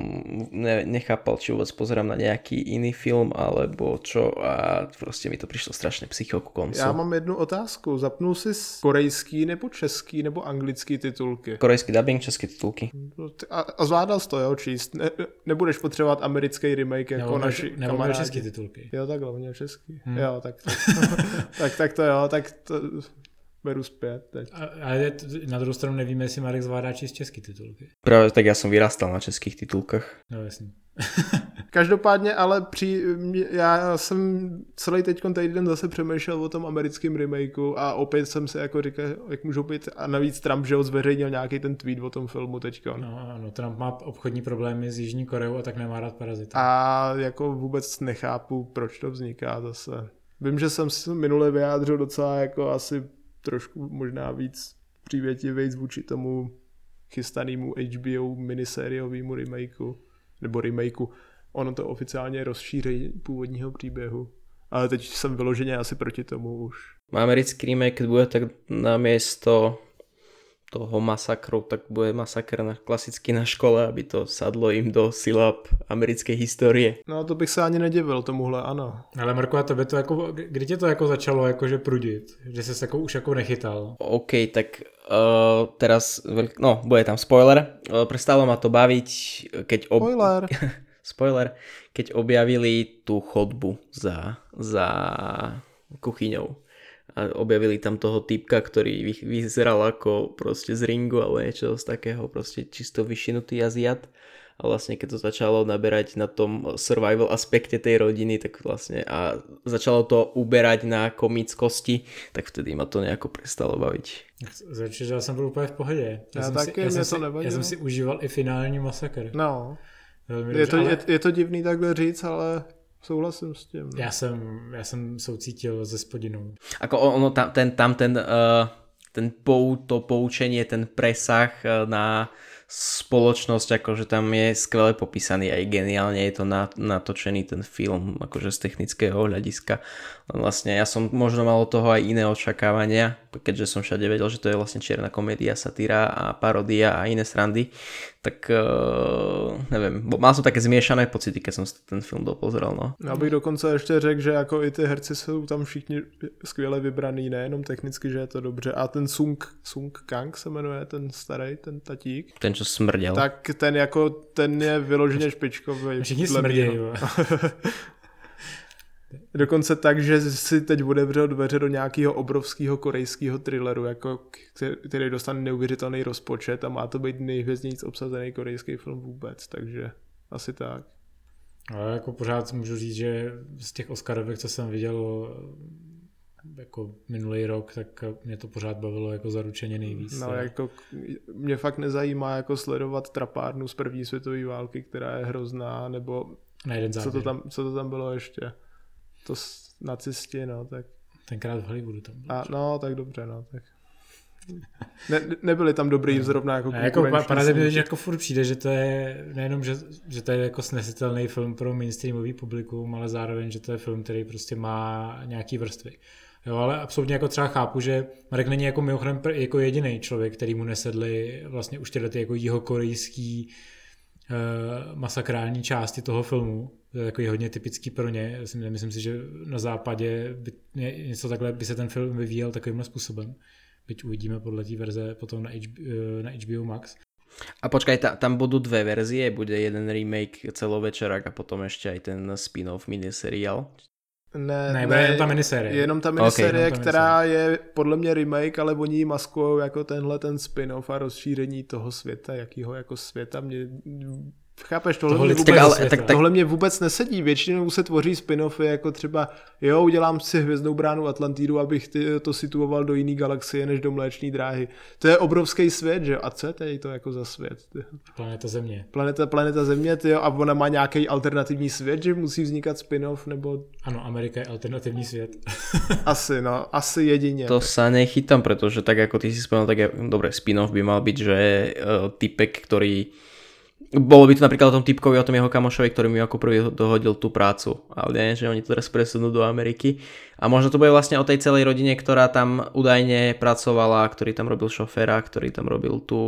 ne, nechápal, či vôbec pozerám na nejaký iný film alebo čo a prostě mi to přišlo strašně psycho ku koncu. Já mám jednu otázku. Zapnul jsi korejský nebo český nebo anglický titulky? Korejský dubbing, český titulky. A, a zvládal jsi to, jo, číst? Ne, nebudeš potřebovat americký remake jako nebo naši nebo kamarádi. český titulky. Jo, takhle, měl český. Hmm. Jo, tak, tak, tak, tak to jo, tak to, beru zpět teď. A, a na druhou stranu nevíme, jestli Marek zvládá číst český titulky. Právě tak já jsem vyrástal na českých titulkách. No jasně. Každopádně, ale při, já jsem celý teď týden zase přemýšlel o tom americkém remakeu a opět jsem se jako říkal, jak můžou být, a navíc Trump, že ho zveřejnil nějaký ten tweet o tom filmu teď. No, no, Trump má obchodní problémy s Jižní Koreou a tak nemá rád parazita. A jako vůbec nechápu, proč to vzniká zase. Vím, že jsem si minule vyjádřil docela jako asi trošku možná víc přívětivý vůči tomu chystanému HBO minisériovému remakeu, nebo remakeu. Ono to oficiálně rozšíří původního příběhu. Ale teď jsem vyloženě asi proti tomu už. Americký remake bude tak na město toho masakru, tak bude masakr na, klasicky na škole, aby to sadlo jim do silab americké historie. No to bych se ani nedivil tomuhle, ano. Ale Marko, a tebe to jako, kdy tě to jako začalo jakože prudit? Že jsi se jako už jako nechytal? OK, tak uh, teraz, no, bude tam spoiler. Uh, prestalo ma to baviť, keď... Ob... Spoiler. spoiler. Keď objavili tú chodbu za, za kuchyňou a objavili tam toho typka, ktorý vyzeral ako proste z ringu alebo niečo z takého proste čisto vyšinutý Aziat a vlastne keď to začalo naberať na tom survival aspekte tej rodiny, tak vlastne a začalo to uberať na komickosti, tak vtedy ma to nejako prestalo baviť. Začal, že já jsem byl úplně v pohodě. Já, já jsem taky, si, já, jsem si, já jsem si užíval i finální masakr. No. je, to, ale... je, je to divný takhle říct, ale Souhlasím s tím. Já jsem, já jsem soucítil ze spodinou. Ako ono, tam ten, tam ten, uh, ten pou, to poučenie, ten presah uh, na spoločnosť, akože tam je skvele popísaný aj geniálne je to natočený ten film, akože z technického hľadiska. Vlastne ja som možno mal od toho aj iné očakávania, keďže som všade vedel, že to je vlastne čierna komédia, satíra a parodia a iné srandy, tak uh, nevím, mal jsem také zmiešané pocity, keď jsem ten film dopozrel. No. Já bych dokonce ještě řekl, že jako i ty herci jsou tam všichni skvěle vybraný, nejenom technicky, že je to dobře. A ten Sung, Sung Kang se jmenuje, ten starý, ten tatík. Ten, co smrděl. Tak ten jako, ten je vyloženě špičkový. Všichni smrdějí. Dokonce tak, že si teď otevřel dveře do nějakého obrovského korejského thrilleru, jako, který dostane neuvěřitelný rozpočet a má to být nejhvězdnějíc obsazený korejský film vůbec, takže asi tak. Ale jako pořád můžu říct, že z těch Oscarovek, co jsem viděl jako minulý rok, tak mě to pořád bavilo jako zaručeně nejvíc. No, jako mě fakt nezajímá jako sledovat trapárnu z první světové války, která je hrozná, nebo Na jeden co to, tam, co to tam bylo ještě to nacisti, no, tak... Tenkrát v Hollywoodu tam bylo. A, no, tak dobře, no, tak... Ne, nebyli tam dobrý zrovna jako jako Parazit mi jako furt přijde, že to je nejenom, že, že to je jako snesitelný film pro mainstreamový publikum, ale zároveň, že to je film, který prostě má nějaký vrstvy. Jo, ale absolutně jako třeba chápu, že Marek není jako mimochodem jako jediný člověk, který mu nesedli vlastně už tyhle ty jako jihokorejský uh, masakrální části toho filmu. To je jako hodně typický pro ně. Myslím si, že na západě by něco takhle by se ten film vyvíjel takovým způsobem. Byť uvidíme podle té verze potom na, HBO, eh, na HBO Max. A počkaj, ta, tam budú dve verzie, bude jeden remake celovečerák a potom ešte aj ten spin-off miniseriál. Ne, ne, ne, jenom ta miniserie. Jenom ta miniserie, okay, která miniserie. je podle mě remake, ale oni ji maskujou jako tenhle ten spin-off a rozšíření toho světa, jakýho jako světa mě Chápeš, tohle, tohle, mě vůbec, tak, ale, tak, tak, tohle mě vůbec nesedí. Většinou se tvoří spin-offy jako třeba, jo, udělám si hvězdnou bránu Atlantidu, abych ty, to situoval do jiný galaxie než do mléční dráhy. To je obrovský svět, že A co je tady to jako za svět? Ty? Planeta Země. Planeta, planeta Země, ty, a ona má nějaký alternativní svět, že musí vznikat spin-off, nebo... Ano, Amerika je alternativní svět. asi, no, asi jedině. To se nechytám, protože tak jako ty si spomenul, tak je, dobré, spin-off by mal být, že uh, typek, který bolo by to napríklad o tom typkovi, o tom jeho kamošovi, ktorý mi ako prvý dohodil tú prácu. Ale nie, že oni to teraz presunú do Ameriky. A možno to bude vlastne o tej celej rodine, ktorá tam údajne pracovala, ktorý tam robil šoféra, ktorý tam robil tú,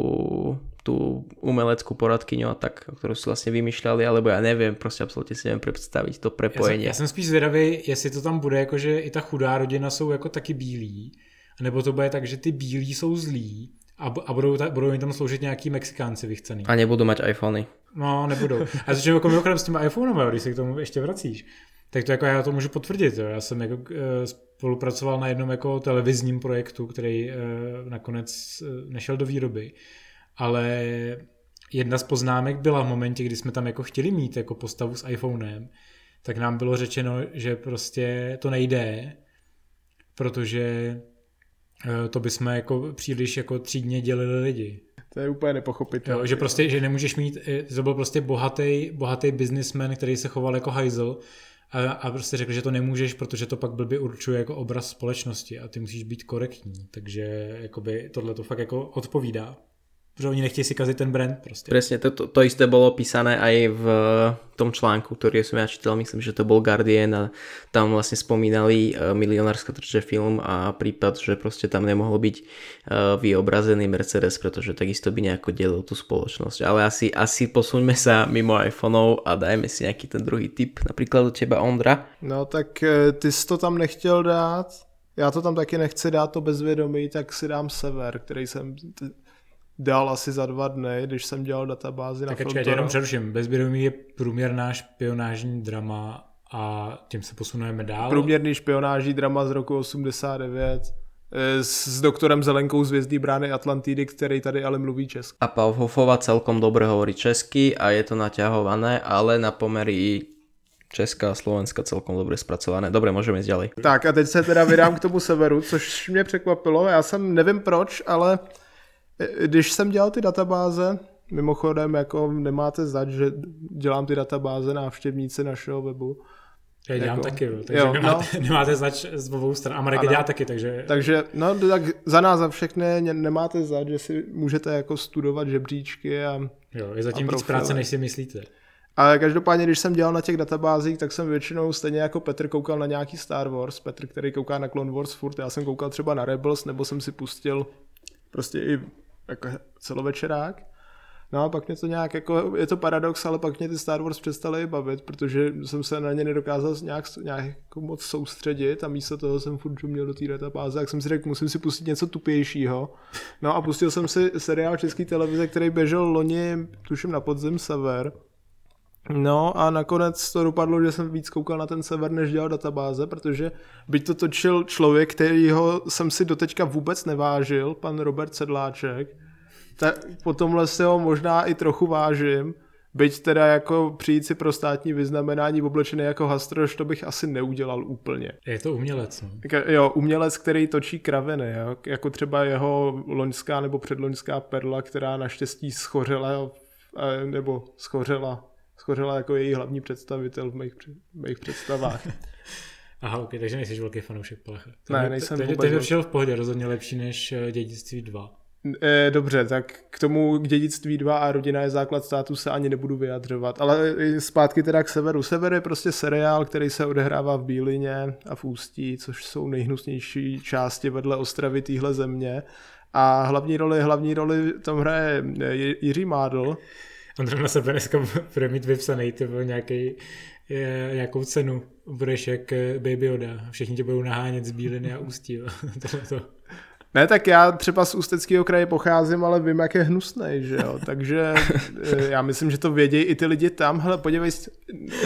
tú umeleckú poradkyňu a tak, ktorú si vlastne vymýšľali, alebo ja neviem, prostě absolutně si neviem představit to prepojení. Já jsem, já jsem spíš zvědavý, jestli to tam bude, jako že i ta chudá rodina jsou jako taky bílí, nebo to bude tak, že ty bílí jsou zlí a, a budou, ta, budou jim tam sloužit nějaký Mexikánci vychcený. A nebudou mít iPhony. No, nebudou. A začneme jako mimochodem s těmi iPhonemi, když se k tomu ještě vracíš. Tak to jako já to můžu potvrdit. Jo. Já jsem jako e, spolupracoval na jednom jako televizním projektu, který e, nakonec e, nešel do výroby. Ale jedna z poznámek byla v momentě, kdy jsme tam jako chtěli mít jako postavu s iPhonem, tak nám bylo řečeno, že prostě to nejde, protože Eh, to bychom jako příliš jako třídně dělili lidi. To je úplně nepochopitelné. že prostě, že nemůžeš mít, eh, to byl prostě bohatý, bohatý businessman, který se choval jako hajzl a, a prostě řekl, že to nemůžeš, protože to pak blbě určuje jako obraz společnosti a ty musíš být korektní, takže jakoby tohle to fakt jako odpovídá. Protože oni nechtějí si kazit ten brand prostě. Presne, to, to, to isté bolo písané aj v tom článku, ktorý som ja čítal, myslím, že to bol Guardian a tam vlastne spomínali uh, milionárska trče film a prípad, že prostě tam nemohol byť uh, vyobrazený Mercedes, pretože takisto by nejako delil tú spoločnosť. Ale asi, asi posuňme sa mimo iPhoneov a dajme si nejaký ten druhý typ, napríklad u teba Ondra. No tak eh, ty jsi to tam nechtěl dát, já to tam taky nechci dát to bezvědomí, tak si dám Sever, který jsem dal asi za dva dny, když jsem dělal databázi tak na Tak jenom přeruším. Bezbědomí je průměrná špionážní drama a tím se posunujeme dál. Průměrný špionážní drama z roku 89 eh, s, s doktorem Zelenkou z Vězdní brány Atlantidy, který tady ale mluví česky. A Pavhofova celkom dobře hovorí česky a je to naťahované, ale na pomery Česká a Slovenska celkom dobře zpracované. Dobře, můžeme jít ďalej. Tak a teď se teda vydám k tomu severu, což mě překvapilo. Já jsem nevím proč, ale když jsem dělal ty databáze, mimochodem jako nemáte znát, že dělám ty databáze návštěvníci našeho webu, já dělám jako, taky, takže jo, nemáte, no. nemáte zač z obou stran. A Marek dělá taky, takže... Takže, no, tak za nás, za všechny nemáte znát, že si můžete jako studovat žebříčky a Jo, je zatím víc práce, než si myslíte. Ale každopádně, když jsem dělal na těch databázích, tak jsem většinou stejně jako Petr koukal na nějaký Star Wars, Petr, který kouká na Clone Wars furt, já jsem koukal třeba na Rebels, nebo jsem si pustil prostě i jako celovečerák. No a pak mě to nějak jako, je to paradox, ale pak mě ty Star Wars přestaly bavit, protože jsem se na ně nedokázal nějak, nějak jako moc soustředit a místo toho jsem furt měl do té databáze, tak jsem si řekl, musím si pustit něco tupějšího. No a pustil jsem si seriál České televize, který běžel loni, tuším na podzim Sever, No a nakonec to dopadlo, že jsem víc koukal na ten sever, než dělal databáze, protože byť to točil člověk, kterýho jsem si doteďka vůbec nevážil, pan Robert Sedláček, tak po tomhle se ho možná i trochu vážím, byť teda jako přijít si pro státní vyznamenání oblečený jako hastroš, to bych asi neudělal úplně. Je to umělec, no. Jo, umělec, který točí kraviny, jo? jako třeba jeho loňská nebo předloňská perla, která naštěstí schořela, nebo schořela schořela jako její hlavní představitel v mých, v mých představách. Aha, ok, takže nejsi velký fanoušek Palecha. Ne, nejsem Teď vůbec přišel v pohodě, rozhodně lepší než eh, Dědictví 2. E, dobře, tak k tomu k dědictví 2 a rodina je základ státu se ani nebudu vyjadřovat. Ale i zpátky teda k severu. Sever je prostě seriál, který se odehrává v Bílině a v Ústí, což jsou nejhnusnější části vedle Ostravy téhle země. A hlavní roli, hlavní roli tam hraje Jiří Mádl. Ondra na sebe dneska bude mít vypsaný ty nějaký, je, nějakou cenu. Budeš jak eh, Baby Yoda. Všichni tě budou nahánět z Bíliny a Ústí. to. Ne, tak já třeba z Ústeckého kraje pocházím, ale vím, jak je hnusnej, že jo. Takže eh, já myslím, že to vědí i ty lidi tam. Hele, podívej,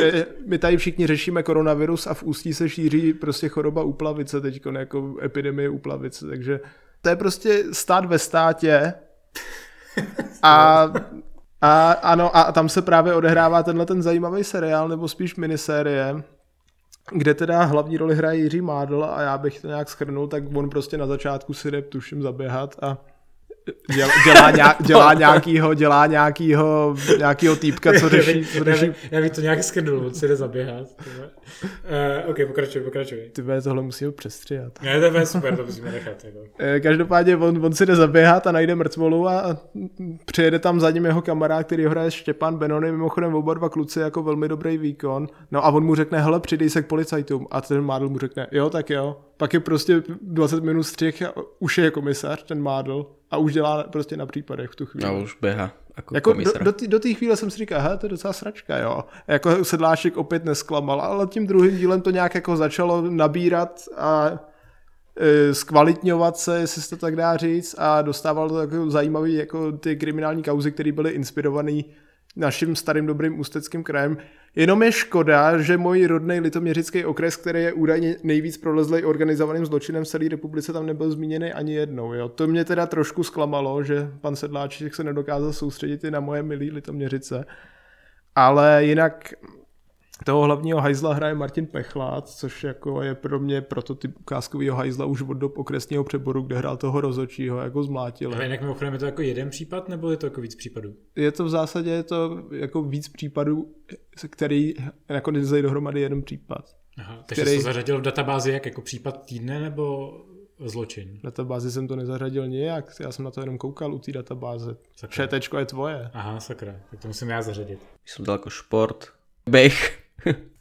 eh, my tady všichni řešíme koronavirus a v Ústí se šíří prostě choroba úplavice teď, jako epidemie úplavice, takže to je prostě stát ve státě a, a ano, a tam se právě odehrává tenhle ten zajímavý seriál, nebo spíš minisérie, kde teda hlavní roli hraje Jiří Mádl a já bych to nějak schrnul, tak on prostě na začátku si jde, tuším, zaběhat a dělá, dělá, nějak, dělá nějakýho, dělá nějakýho, nějakýho týpka, co řeší, co já, řeší já, já bych to nějak skrnul, on si jde zaběhat. Uh, ok, pokračuj, pokračuj. ty vole, tohle musíme přestříhat. Ne, to je super, to musíme nechat. Jako. Eh, Každopádně on, on si jde zaběhat a najde mrtvolu a a přijede tam za ním jeho kamarád, který ho hraje Štěpán Benony, mimochodem oba dva kluci jako velmi dobrý výkon. No a on mu řekne, hele, přidej se k policajtům. A ten Mádl mu řekne, jo, tak jo. Pak je prostě 20 minut střih a už je komisař, ten Mádl, a už dělá prostě na případech v tu chvíli. A už běhá jako, Jako do, komisar. do, té- do té chvíle jsem si říkal, he, to je docela sračka, jo. Jako sedláček opět nesklamal, ale tím druhým dílem to nějak jako začalo nabírat a e, zkvalitňovat se, jestli se to tak dá říct, a dostával to jako zajímavý jako ty kriminální kauzy, které byly inspirované naším starým dobrým ústeckým krajem. Jenom je škoda, že můj rodný litoměřický okres, který je údajně nejvíc prolezlej organizovaným zločinem v celé republice, tam nebyl zmíněný ani jednou. Jo. To mě teda trošku zklamalo, že pan Sedláček se nedokázal soustředit i na moje milý litoměřice. Ale jinak toho hlavního hajzla hraje Martin Pechlát, což jako je pro mě prototyp ukázkového hajzla už od dob okresního přeboru, kde hrál toho rozočího, jako zmlátil. Ale jinak mimochodem je to jako jeden případ, nebo je to jako víc případů? Je to v zásadě je to jako víc případů, se který nakonec zají dohromady jeden případ. Aha, takže Který- jsi to zařadil v databázi jak jako případ týdne nebo zločin? V databázi jsem to nezařadil nijak, já jsem na to jenom koukal u té databáze. Sakra. Šetečko je tvoje. Aha, sakra, tak to musím já zařadit. Som dal ako šport. Beh.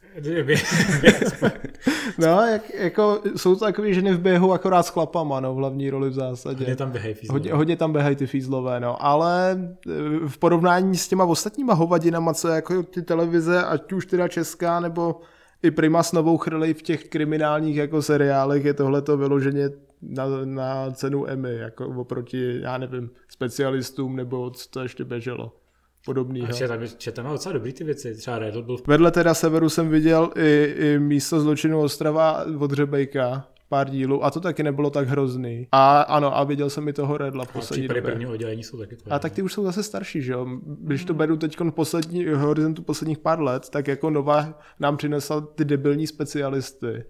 No, jak, jako, jsou to takový ženy v běhu akorát s klapama, no, v hlavní roli v zásadě. Hodně tam běhají fízlové. Hodně, hodně tam běhají ty fízlové, no, ale e, v porovnání s těma ostatníma hovadinama, co jako ty televize, ať už teda česká, nebo i Prima s novou chrlej v těch kriminálních jako seriálech, je tohle to vyloženě na, na cenu Emmy, jako oproti, já nevím, specialistům, nebo co to ještě běželo podobného. A tam, že tam docela dobrý ty věci. Třeba Redl byl Vedle teda severu jsem viděl i, i místo zločinu Ostrava od Řebejka, pár dílů, a to taky nebylo tak hrozný. A ano, a viděl jsem i toho Redla v a poslední době. prvního oddělení jsou taky tvoje. A tak ty už jsou zase starší, že jo? Když to beru teď poslední horizontu posledních pár let, tak jako Nova nám přinesla ty debilní specialisty.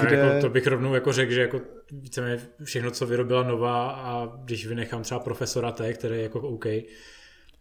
Kde- jako, to bych rovnou jako řekl, že jako víceméně všechno, co vyrobila Nova a když vynechám třeba profesora T, který je jako OK,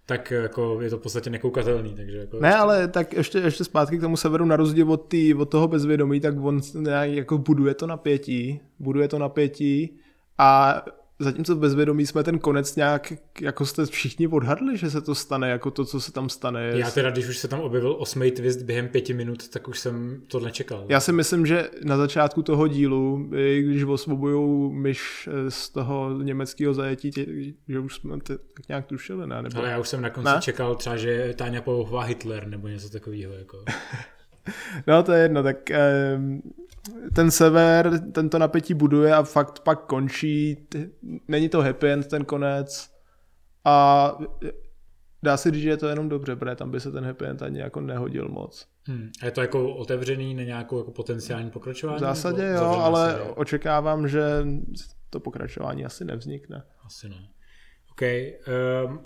tak jako je to v podstatě nekoukatelný, takže jako Ne, ale tak ještě, ještě zpátky k tomu severu, na rozdíl od, tý, od toho bezvědomí, tak on nějak jako buduje to napětí, buduje to napětí a zatímco v bezvědomí jsme ten konec nějak, jako jste všichni odhadli, že se to stane, jako to, co se tam stane. já teda, když už se tam objevil osmý twist během pěti minut, tak už jsem to nečekal. Já si myslím, že na začátku toho dílu, když osvobují myš eh, z toho německého zajetí, tě, že už jsme to tak nějak tušili, ne? Nebo... Ale já už jsem na konci Ne? čekal třeba, že Táňa Pouchová Hitler nebo něco takového. Jako. No to je jedno, tak ehm, ten sever tento napětí buduje a fakt pak končí. Není to happy end ten konec a dá se říct, že je to jenom dobře, protože tam by se ten happy end ani jako nehodil moc. Hmm. A je to jako otevřený na nějakou jako potenciální pokračování? V zásadě jo, ale série? očekávám, že to pokračování asi nevznikne. Asi ne. OK. Um,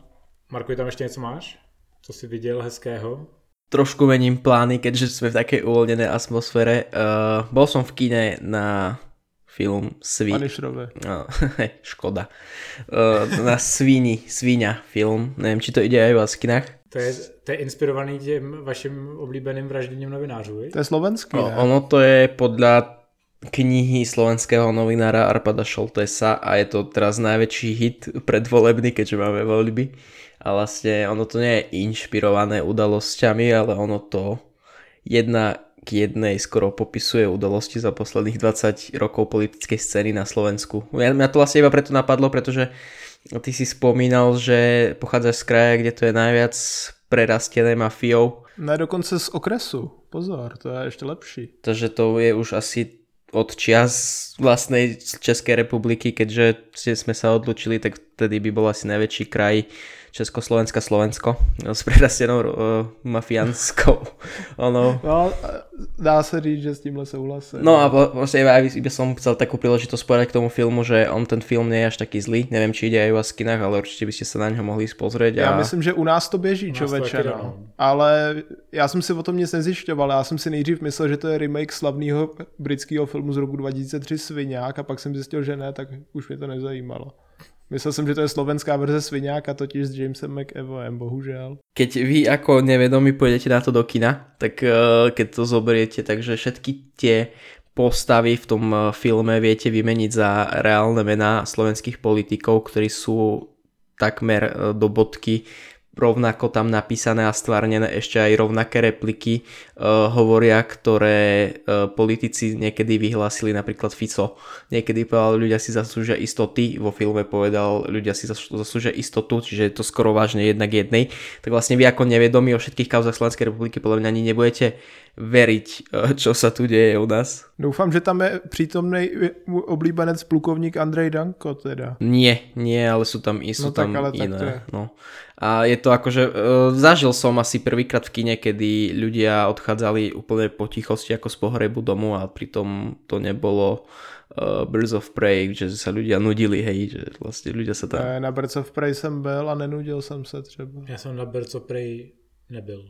Marko, tam ještě něco máš? Co jsi viděl hezkého? Trošku mením plány, keďže sme v takej uvoľnenej atmosfére. Uh, bol som v kine na film Svi... Punisherovi. No, škoda. Uh, na Svini, Svíňa film. Neviem, či to ide aj u vás v kinách. To je, to je inspirovaný tím vaším oblíbeným vražděním novinářů, viď? To je slovenský, No, ne? ono to je podľa knihy slovenského novinára Arpada Šoltesa a je to teraz najväčší hit predvolebný, keďže máme voľby. A vlastne ono to nie je inšpirované udalosťami, ale ono to jedna k jednej skoro popisuje udalosti za posledných 20 rokov politickej scény na Slovensku. Ja, mňa to vlastne iba preto napadlo, pretože ty si spomínal, že pochádzaš z kraja, kde to je najviac prerastené mafiou. Ne, dokonce z okresu. Pozor, to je ještě lepší. Takže to je už asi od čias vlastnej Českej republiky, keďže sme sa odlučili, tak vtedy by bol asi najväčší kraj Československa Slovensko s prerastenou uh, mafiánskou ono. No, dá se říct, že s tímhle souhlasím. No a vlastne ja by som chcel takú príležitosť povedať k tomu filmu, že on ten film nie je až taký zlý. Neviem, či ide aj u vás v kinách, ale určite by ste sa na něho mohli pozrieť. Já a... myslím, že u nás to běží, člověče, no. no. Ale já jsem si o tom nic nezjišťoval. Já jsem si nejdřív myslel, že to je remake slavného britského filmu z roku 2003 Sviňák a pak jsem zjistil, že ne, tak už mě to nezajímalo. Myslel jsem, že to je slovenská verze Sviňáka, totiž s Jamesem McEvoyem, bohužel. Keď vy ako nevedomí pôjdete na to do kina, tak uh, keď to zoberiete, takže všetky tie postavy v tom uh, filme viete vymeniť za reálne mená slovenských politikov, ktorí sú takmer uh, do bodky rovnako tam napísané a stvárnené ešte aj rovnaké repliky uh, hovoria, ktoré uh, politici niekedy vyhlásili, napríklad Fico. Niekedy povedal, ľudia si zaslúžia istoty, vo filme povedal, ľudia si zaslúžia istotu, čiže je to skoro vážne jednak jednej. Tak vlastne vy ako nevedomí o všetkých kauzach Slovenskej republiky podľa mňa ani nebudete veriť, uh, čo sa tu deje u nás. Doufám, že tam je přítomný oblíbenec plukovník Andrej Danko teda. Nie, nie, ale sú tam, sú No tak, tam ale tak iné. to je. No. A je to akože, uh, zažil som asi prvýkrát v kine, kedy ľudia odchádzali úplne po tichosti ako z pohrebu domu a pritom to nebolo uh, Birds of Prey, že sa ľudia nudili, hej, že vlastne ľudia sa tam... Ne, Na Birds of Prey jsem byl a nenudil jsem se třeba. Já jsem na Berco Prej nebyl,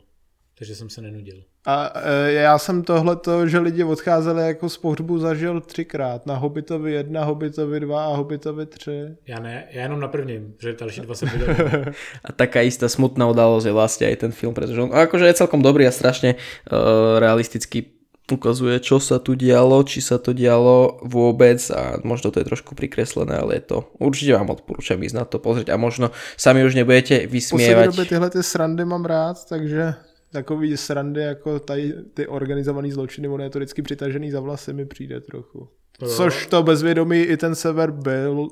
takže jsem se nenudil. A e, já jsem tohleto, že lidi odcházeli jako z pohřbu zažil třikrát. Na Hobbitovi 1, Hobbitovi 2 a Hobbitovi 3. Já ne, já jenom na prvním, že další dva jsem viděl. A taká istá smutná udalosť je vlastne aj ten film, pretože on akože je celkom dobrý a strašne uh, realisticky ukazuje, čo sa tu dialo, či sa to dialo vôbec a možno to je trošku prikreslené, ale je to, určite vám odporúčam ísť na to pozrieť a možno sami už nebudete V poslední vysmievať. době tyhle ty srandy mám rád, takže takový srandy jako tady ty organizovaný zločiny, ono je to vždycky přitažený za vlasy, mi přijde trochu. Což to bezvědomí i ten sever byl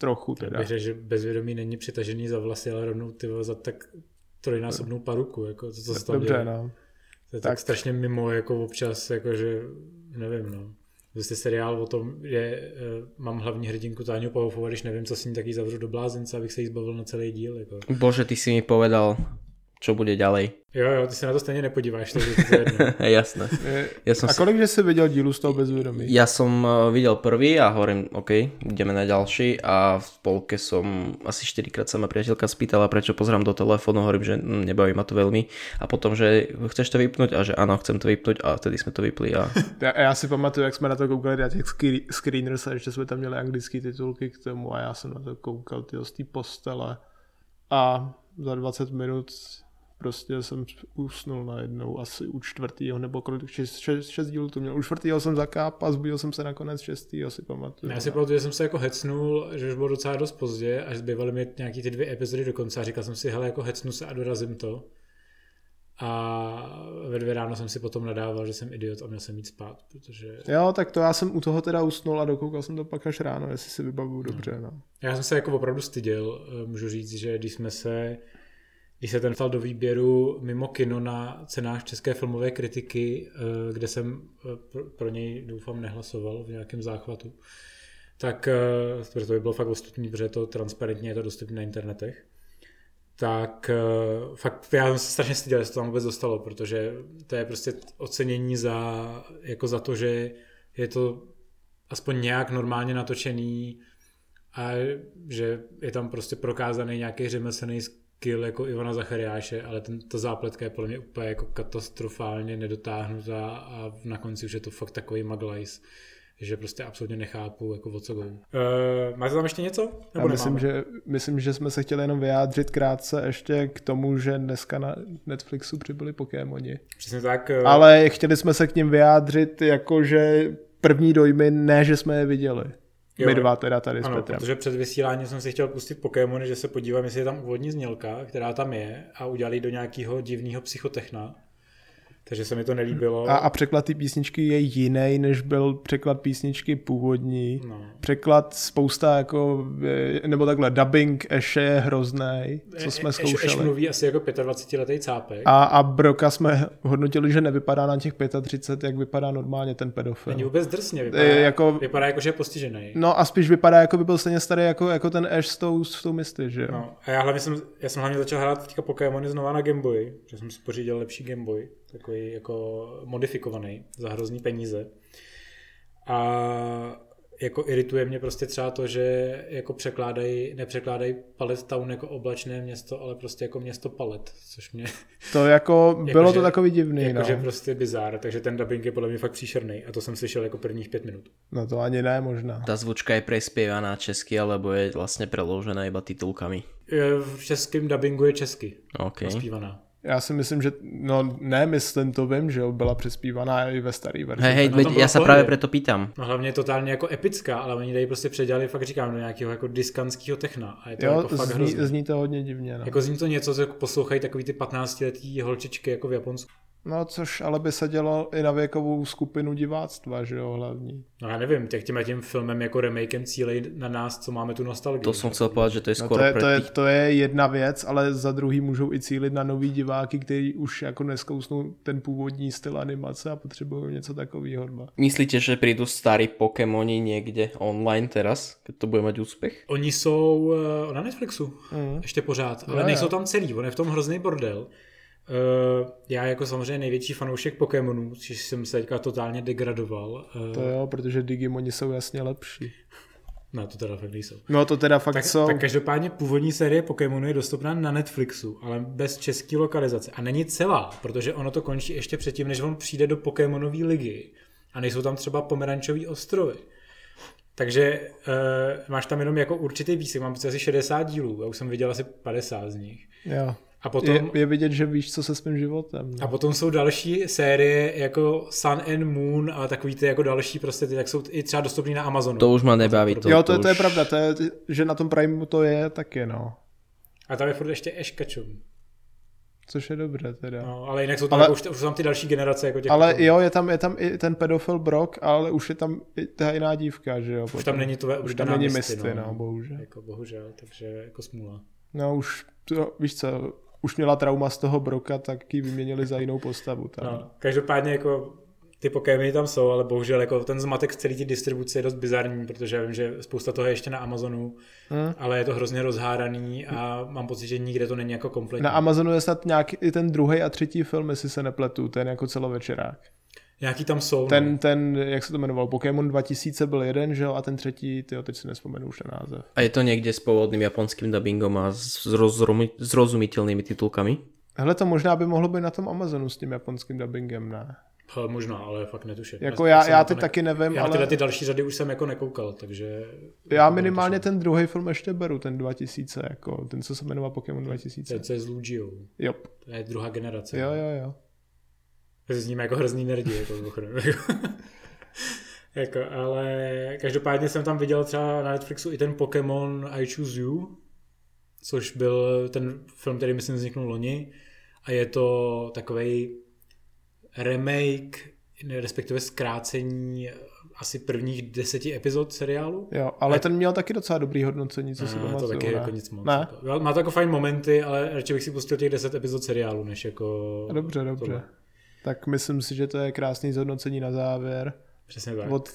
trochu teda. bych řekl, že bezvědomí není přitažený za vlasy, ale rovnou ty za tak trojnásobnou paruku, jako to, co se tam Dobře, děje. no. To je tak, Tak. strašně mimo, jako občas, jako že, nevím, no. Prostě seriál o tom, že uh, mám hlavní hrdinku Táňu Pavlovou a když nevím, co s ní, tak ji zavřu do blázince, abych se jí zbavil na celý díl. Jako. Bože, ty si mi povedal, čo bude ďalej. Jo, jo, ty se na to stejně nepodíváš, takže to je jedno. Jasné. Je- Ja som A si... kolik že jsi viděl dílu z toho bezvědomí? Ja som eh, videl prvý a hovorím, OK, ideme na ďalší a v polke som asi 4 krát sa ma priateľka spýtala, prečo pozrám do telefónu, hovorím, že hm, nebaví ma to veľmi a potom, že chceš to vypnúť a že áno, chcem to vypnúť a vtedy sme to vypli a Já, já si pamatuju, jak jsme na to koukali na těch screen- screeners a ještě jsme tam měli anglické titulky k tomu a já jsem na to koukal tyjo, z té postele a za 20 minut prostě jsem usnul najednou asi u čtvrtýho nebo kolik, šest, šest, šest dílů to měl. U čtvrtýho jsem zakáp a zbudil jsem se nakonec šestýho, si pamatuju. Já si pamatuju, že jsem se jako hecnul, že už bylo docela dost pozdě, až zbývaly mi nějaký ty dvě epizody do konce a říkal jsem si, hele, jako hecnu se a dorazím to. A ve dvě ráno jsem si potom nadával, že jsem idiot a měl jsem jít spát, protože Jo, tak to já jsem u toho teda usnul a dokoukal jsem to pak až ráno, jestli si vybavuju dobře. No. já jsem se jako opravdu styděl. Eh, Můžu říct, že když jsme se když se ten stal do výběru mimo kino na cenách české filmové kritiky, eh, kde jsem eh, pro- něj doufám nehlasoval v nějakém záchvatu, tak eh, protože to by bylo fakt ostupný, protože je to transparentně je to dostupné na internetech, tak fakt já jsem se strašně styděl, že se to tam vůbec dostalo, protože to je prostě ocenění za, jako za to, že je to aspoň nějak normálně natočený a že je tam prostě prokázaný nějaký řemeslný skill jako Ivana Zachariáše, ale ten, ta zápletka je podle mě úplně jako katastrofálně nedotáhnutá a na konci už je to fakt takový maglajs. že prostě absolutně nechápu, jako o co go. Uh, máte tam ještě něco? Nebo Já myslím že, myslím, že jsme se chtěli jenom vyjádřit krátce ještě k tomu, že dneska na Netflixu přibyli Pokémoni. Přesně tak. Uh... Ale chtěli jsme se k ním vyjádřit jako, že první dojmy, ne, že jsme je viděli. Jo, My dva teda tady ano, s Petrem. protože před vysíláním jsem si chtěl pustit Pokémony, že se podívám, jestli je tam úvodní znělka, která tam je a udělali do nějakého divného psychotechna takže se mi to nelíbilo. A, a překlad té písničky je jiný, než byl překlad písničky původní. No. Překlad spousta jako, nebo takhle, dubbing Eše je hrozný, co jsme zkoušeli. Eš mluví asi jako 25 letý cápek. A, a Broka jsme hodnotili, že nevypadá na těch 35, jak vypadá normálně ten pedofil. Není vůbec drsně, vypadá, je, jako, vypadá jako, že je postižený. No a spíš vypadá, jako by byl stejně starý jako, jako ten Ash s tou, s tou misty, že jo? No, a já hlavně jsem, já jsem hlavně začal hrát teďka Pokémony znova na Gameboy, že jsem si pořídil lepší Gameboy takový jako modifikovaný za hrozný peníze. A jako irituje mě prostě třeba to, že jako překládají, nepřekládají Palet Town jako oblačné město, ale prostě jako město Palet, což mě... To jako, bylo jako, to takový divný, jako, no. Že prostě bizár, takže ten dubbing je podle mě fakt příšerný a to jsem slyšel jako prvních pět minut. No to ani ne možná. Ta zvučka je prespěvaná česky, alebo je vlastně preložená iba titulkami? V českém dubbingu je česky. Okay. Naspívaná. Já si myslím, že, no ne, myslím to vím, že byla přespívaná i ve staré verzi. Hej, hej, no, já se právě proto pítám. No hlavně totálně jako epická, ale oni tady prostě předělali, fakt říkám, do nějakého jako diskanského techna. A je to jo, jako fakt zní, hrozný. zní to hodně divně. No. Jako zní to něco, co poslouchají takový ty 15 letý holčičky jako v Japonsku. No, což ale by se dělo i na věkovou skupinu diváctva, že jo, hlavní. No já nevím, těch tím tím filmem jako remakem cílej na nás, co máme tu nostalgii. To jsem chcel povedat, že to je skoro no to, je, to, je, to je jedna věc, ale za druhý můžou i cílit na nový diváky, který už jako neskousnou ten původní styl animace a potřebují něco takového. Myslíte, že přijdou starý Pokémoni někde online teraz, když to bude mít úspěch? Oni jsou uh, na Netflixu, mm. ještě pořád, ale no, nejsou tam celý, on je v tom hrozný bordel. Uh, já jako samozřejmě největší fanoušek Pokémonů, což jsem se teďka totálně degradoval. Uh, to jo, protože Digimoni jsou jasně lepší. No, to teda fakt nejsou. No, to teda fakt tak, jsou. Tak každopádně původní série Pokémonů je dostupná na Netflixu, ale bez české lokalizace. A není celá, protože ono to končí ještě předtím, než on přijde do Pokémonové ligy. A nejsou tam třeba pomerančové ostrovy. Takže uh, máš tam jenom jako určitý výsek, mám asi 60 dílů, já už jsem viděl asi 50 z nich. Jo. A potom, je, je vidět, že víš, co se s mým životem. No. A potom jsou další série jako Sun and Moon a takový ty jako další prostě ty, tak jsou i třeba dostupný na Amazonu. To už má nebaví. To, jo, to, to, to je pravda, to je, že na tom Primeu to je taky, no. A tam je furt ještě Ash Ketchum. Což je dobře teda. No, ale jinak jsou tam, ale, jako, už, už jsou tam ty další generace. Jako těch ale potom. jo, je tam, je tam i ten pedofil Brock, ale už je tam i ta jiná dívka, že jo. Už tam není to, už tam není misty, no, no, bohužel. Jako bohužel, takže jako smůla. No už, to, víš co, už měla trauma z toho Broka, tak ji vyměnili za jinou postavu. Tam. No, každopádně jako ty Pokémony tam jsou, ale bohužel jako ten zmatek z celé té distribuce je dost bizarní, protože já vím, že spousta toho je ještě na Amazonu, hmm. ale je to hrozně rozhádaný a mám pocit, že nikde to není jako kompletní. Na Amazonu je snad nějaký i ten druhý a třetí film, jestli se nepletu, ten jako celovečerák. Nějaký tam jsou. Ten, no. ten, jak se to jmenoval, Pokémon 2000 byl jeden, že jo, a ten třetí, tyjo, teď si nespomenu už na název. A je to někde s původným japonským dubbingem a s zrozumitelnými titulkami? Hele, to možná by mohlo být na tom Amazonu s tím japonským dubbingem, ne? Hele, možná, ale fakt netuším. Jako já, já, já teď ne... taky nevím, já ale... tyhle ty další řady už jsem jako nekoukal, takže... Já minimálně ten druhý film ještě beru, ten 2000, jako ten, co se jmenoval Pokémon 2000. Ten, co je s Lugiou. Jo. To je druhá generace. Jo, jo, jo. Zníme jako hrozný nerdi, jako jako, ale každopádně jsem tam viděl třeba na Netflixu i ten Pokémon I Choose You, což byl ten film, který myslím vzniknul loni a je to takový remake, respektive zkrácení asi prvních deseti epizod seriálu. Jo, ale a ten měl taky docela dobrý hodnocení, co si pamatuju. To taky ne? jako nic moc. Ne? Jako. Má to jako fajn momenty, ale radši bych si pustil těch deset epizod seriálu, než jako... Dobře, dobře. Tohle. Tak myslím si, že to je krásný zhodnocení na závěr. Přesně tak. Od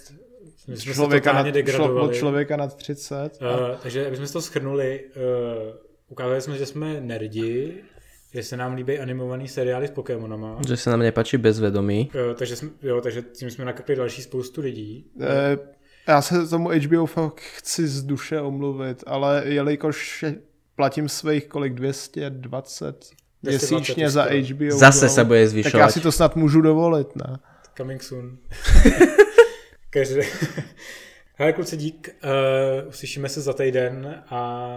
člověka, nad, člo, od člověka nad 30. Uh, takže abychom si to schrnuli, uh, ukázali jsme, že jsme nerdi, že se nám líbí animovaný seriály s Pokémonama. Že se nám nepáčí bezvědomí. Uh, takže, jsme, jo, takže tím jsme nakakli další spoustu lidí. Uh, já se tomu HBO fakt chci z duše omluvit, ale jelikož platím svých kolik 220 měsíčně za HBO. Zase se bude zvyšovat. Tak já si to snad můžu dovolit, ne? Coming soon. Každý... Hele kluci, dík, uh, uslyšíme se za týden a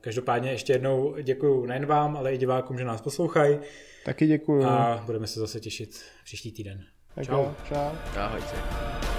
každopádně ještě jednou děkuji nejen vám, ale i divákům, že nás poslouchají. Taky děkuji. A budeme se zase těšit příští týden. Tak Čau. jo, čau. Ahojte.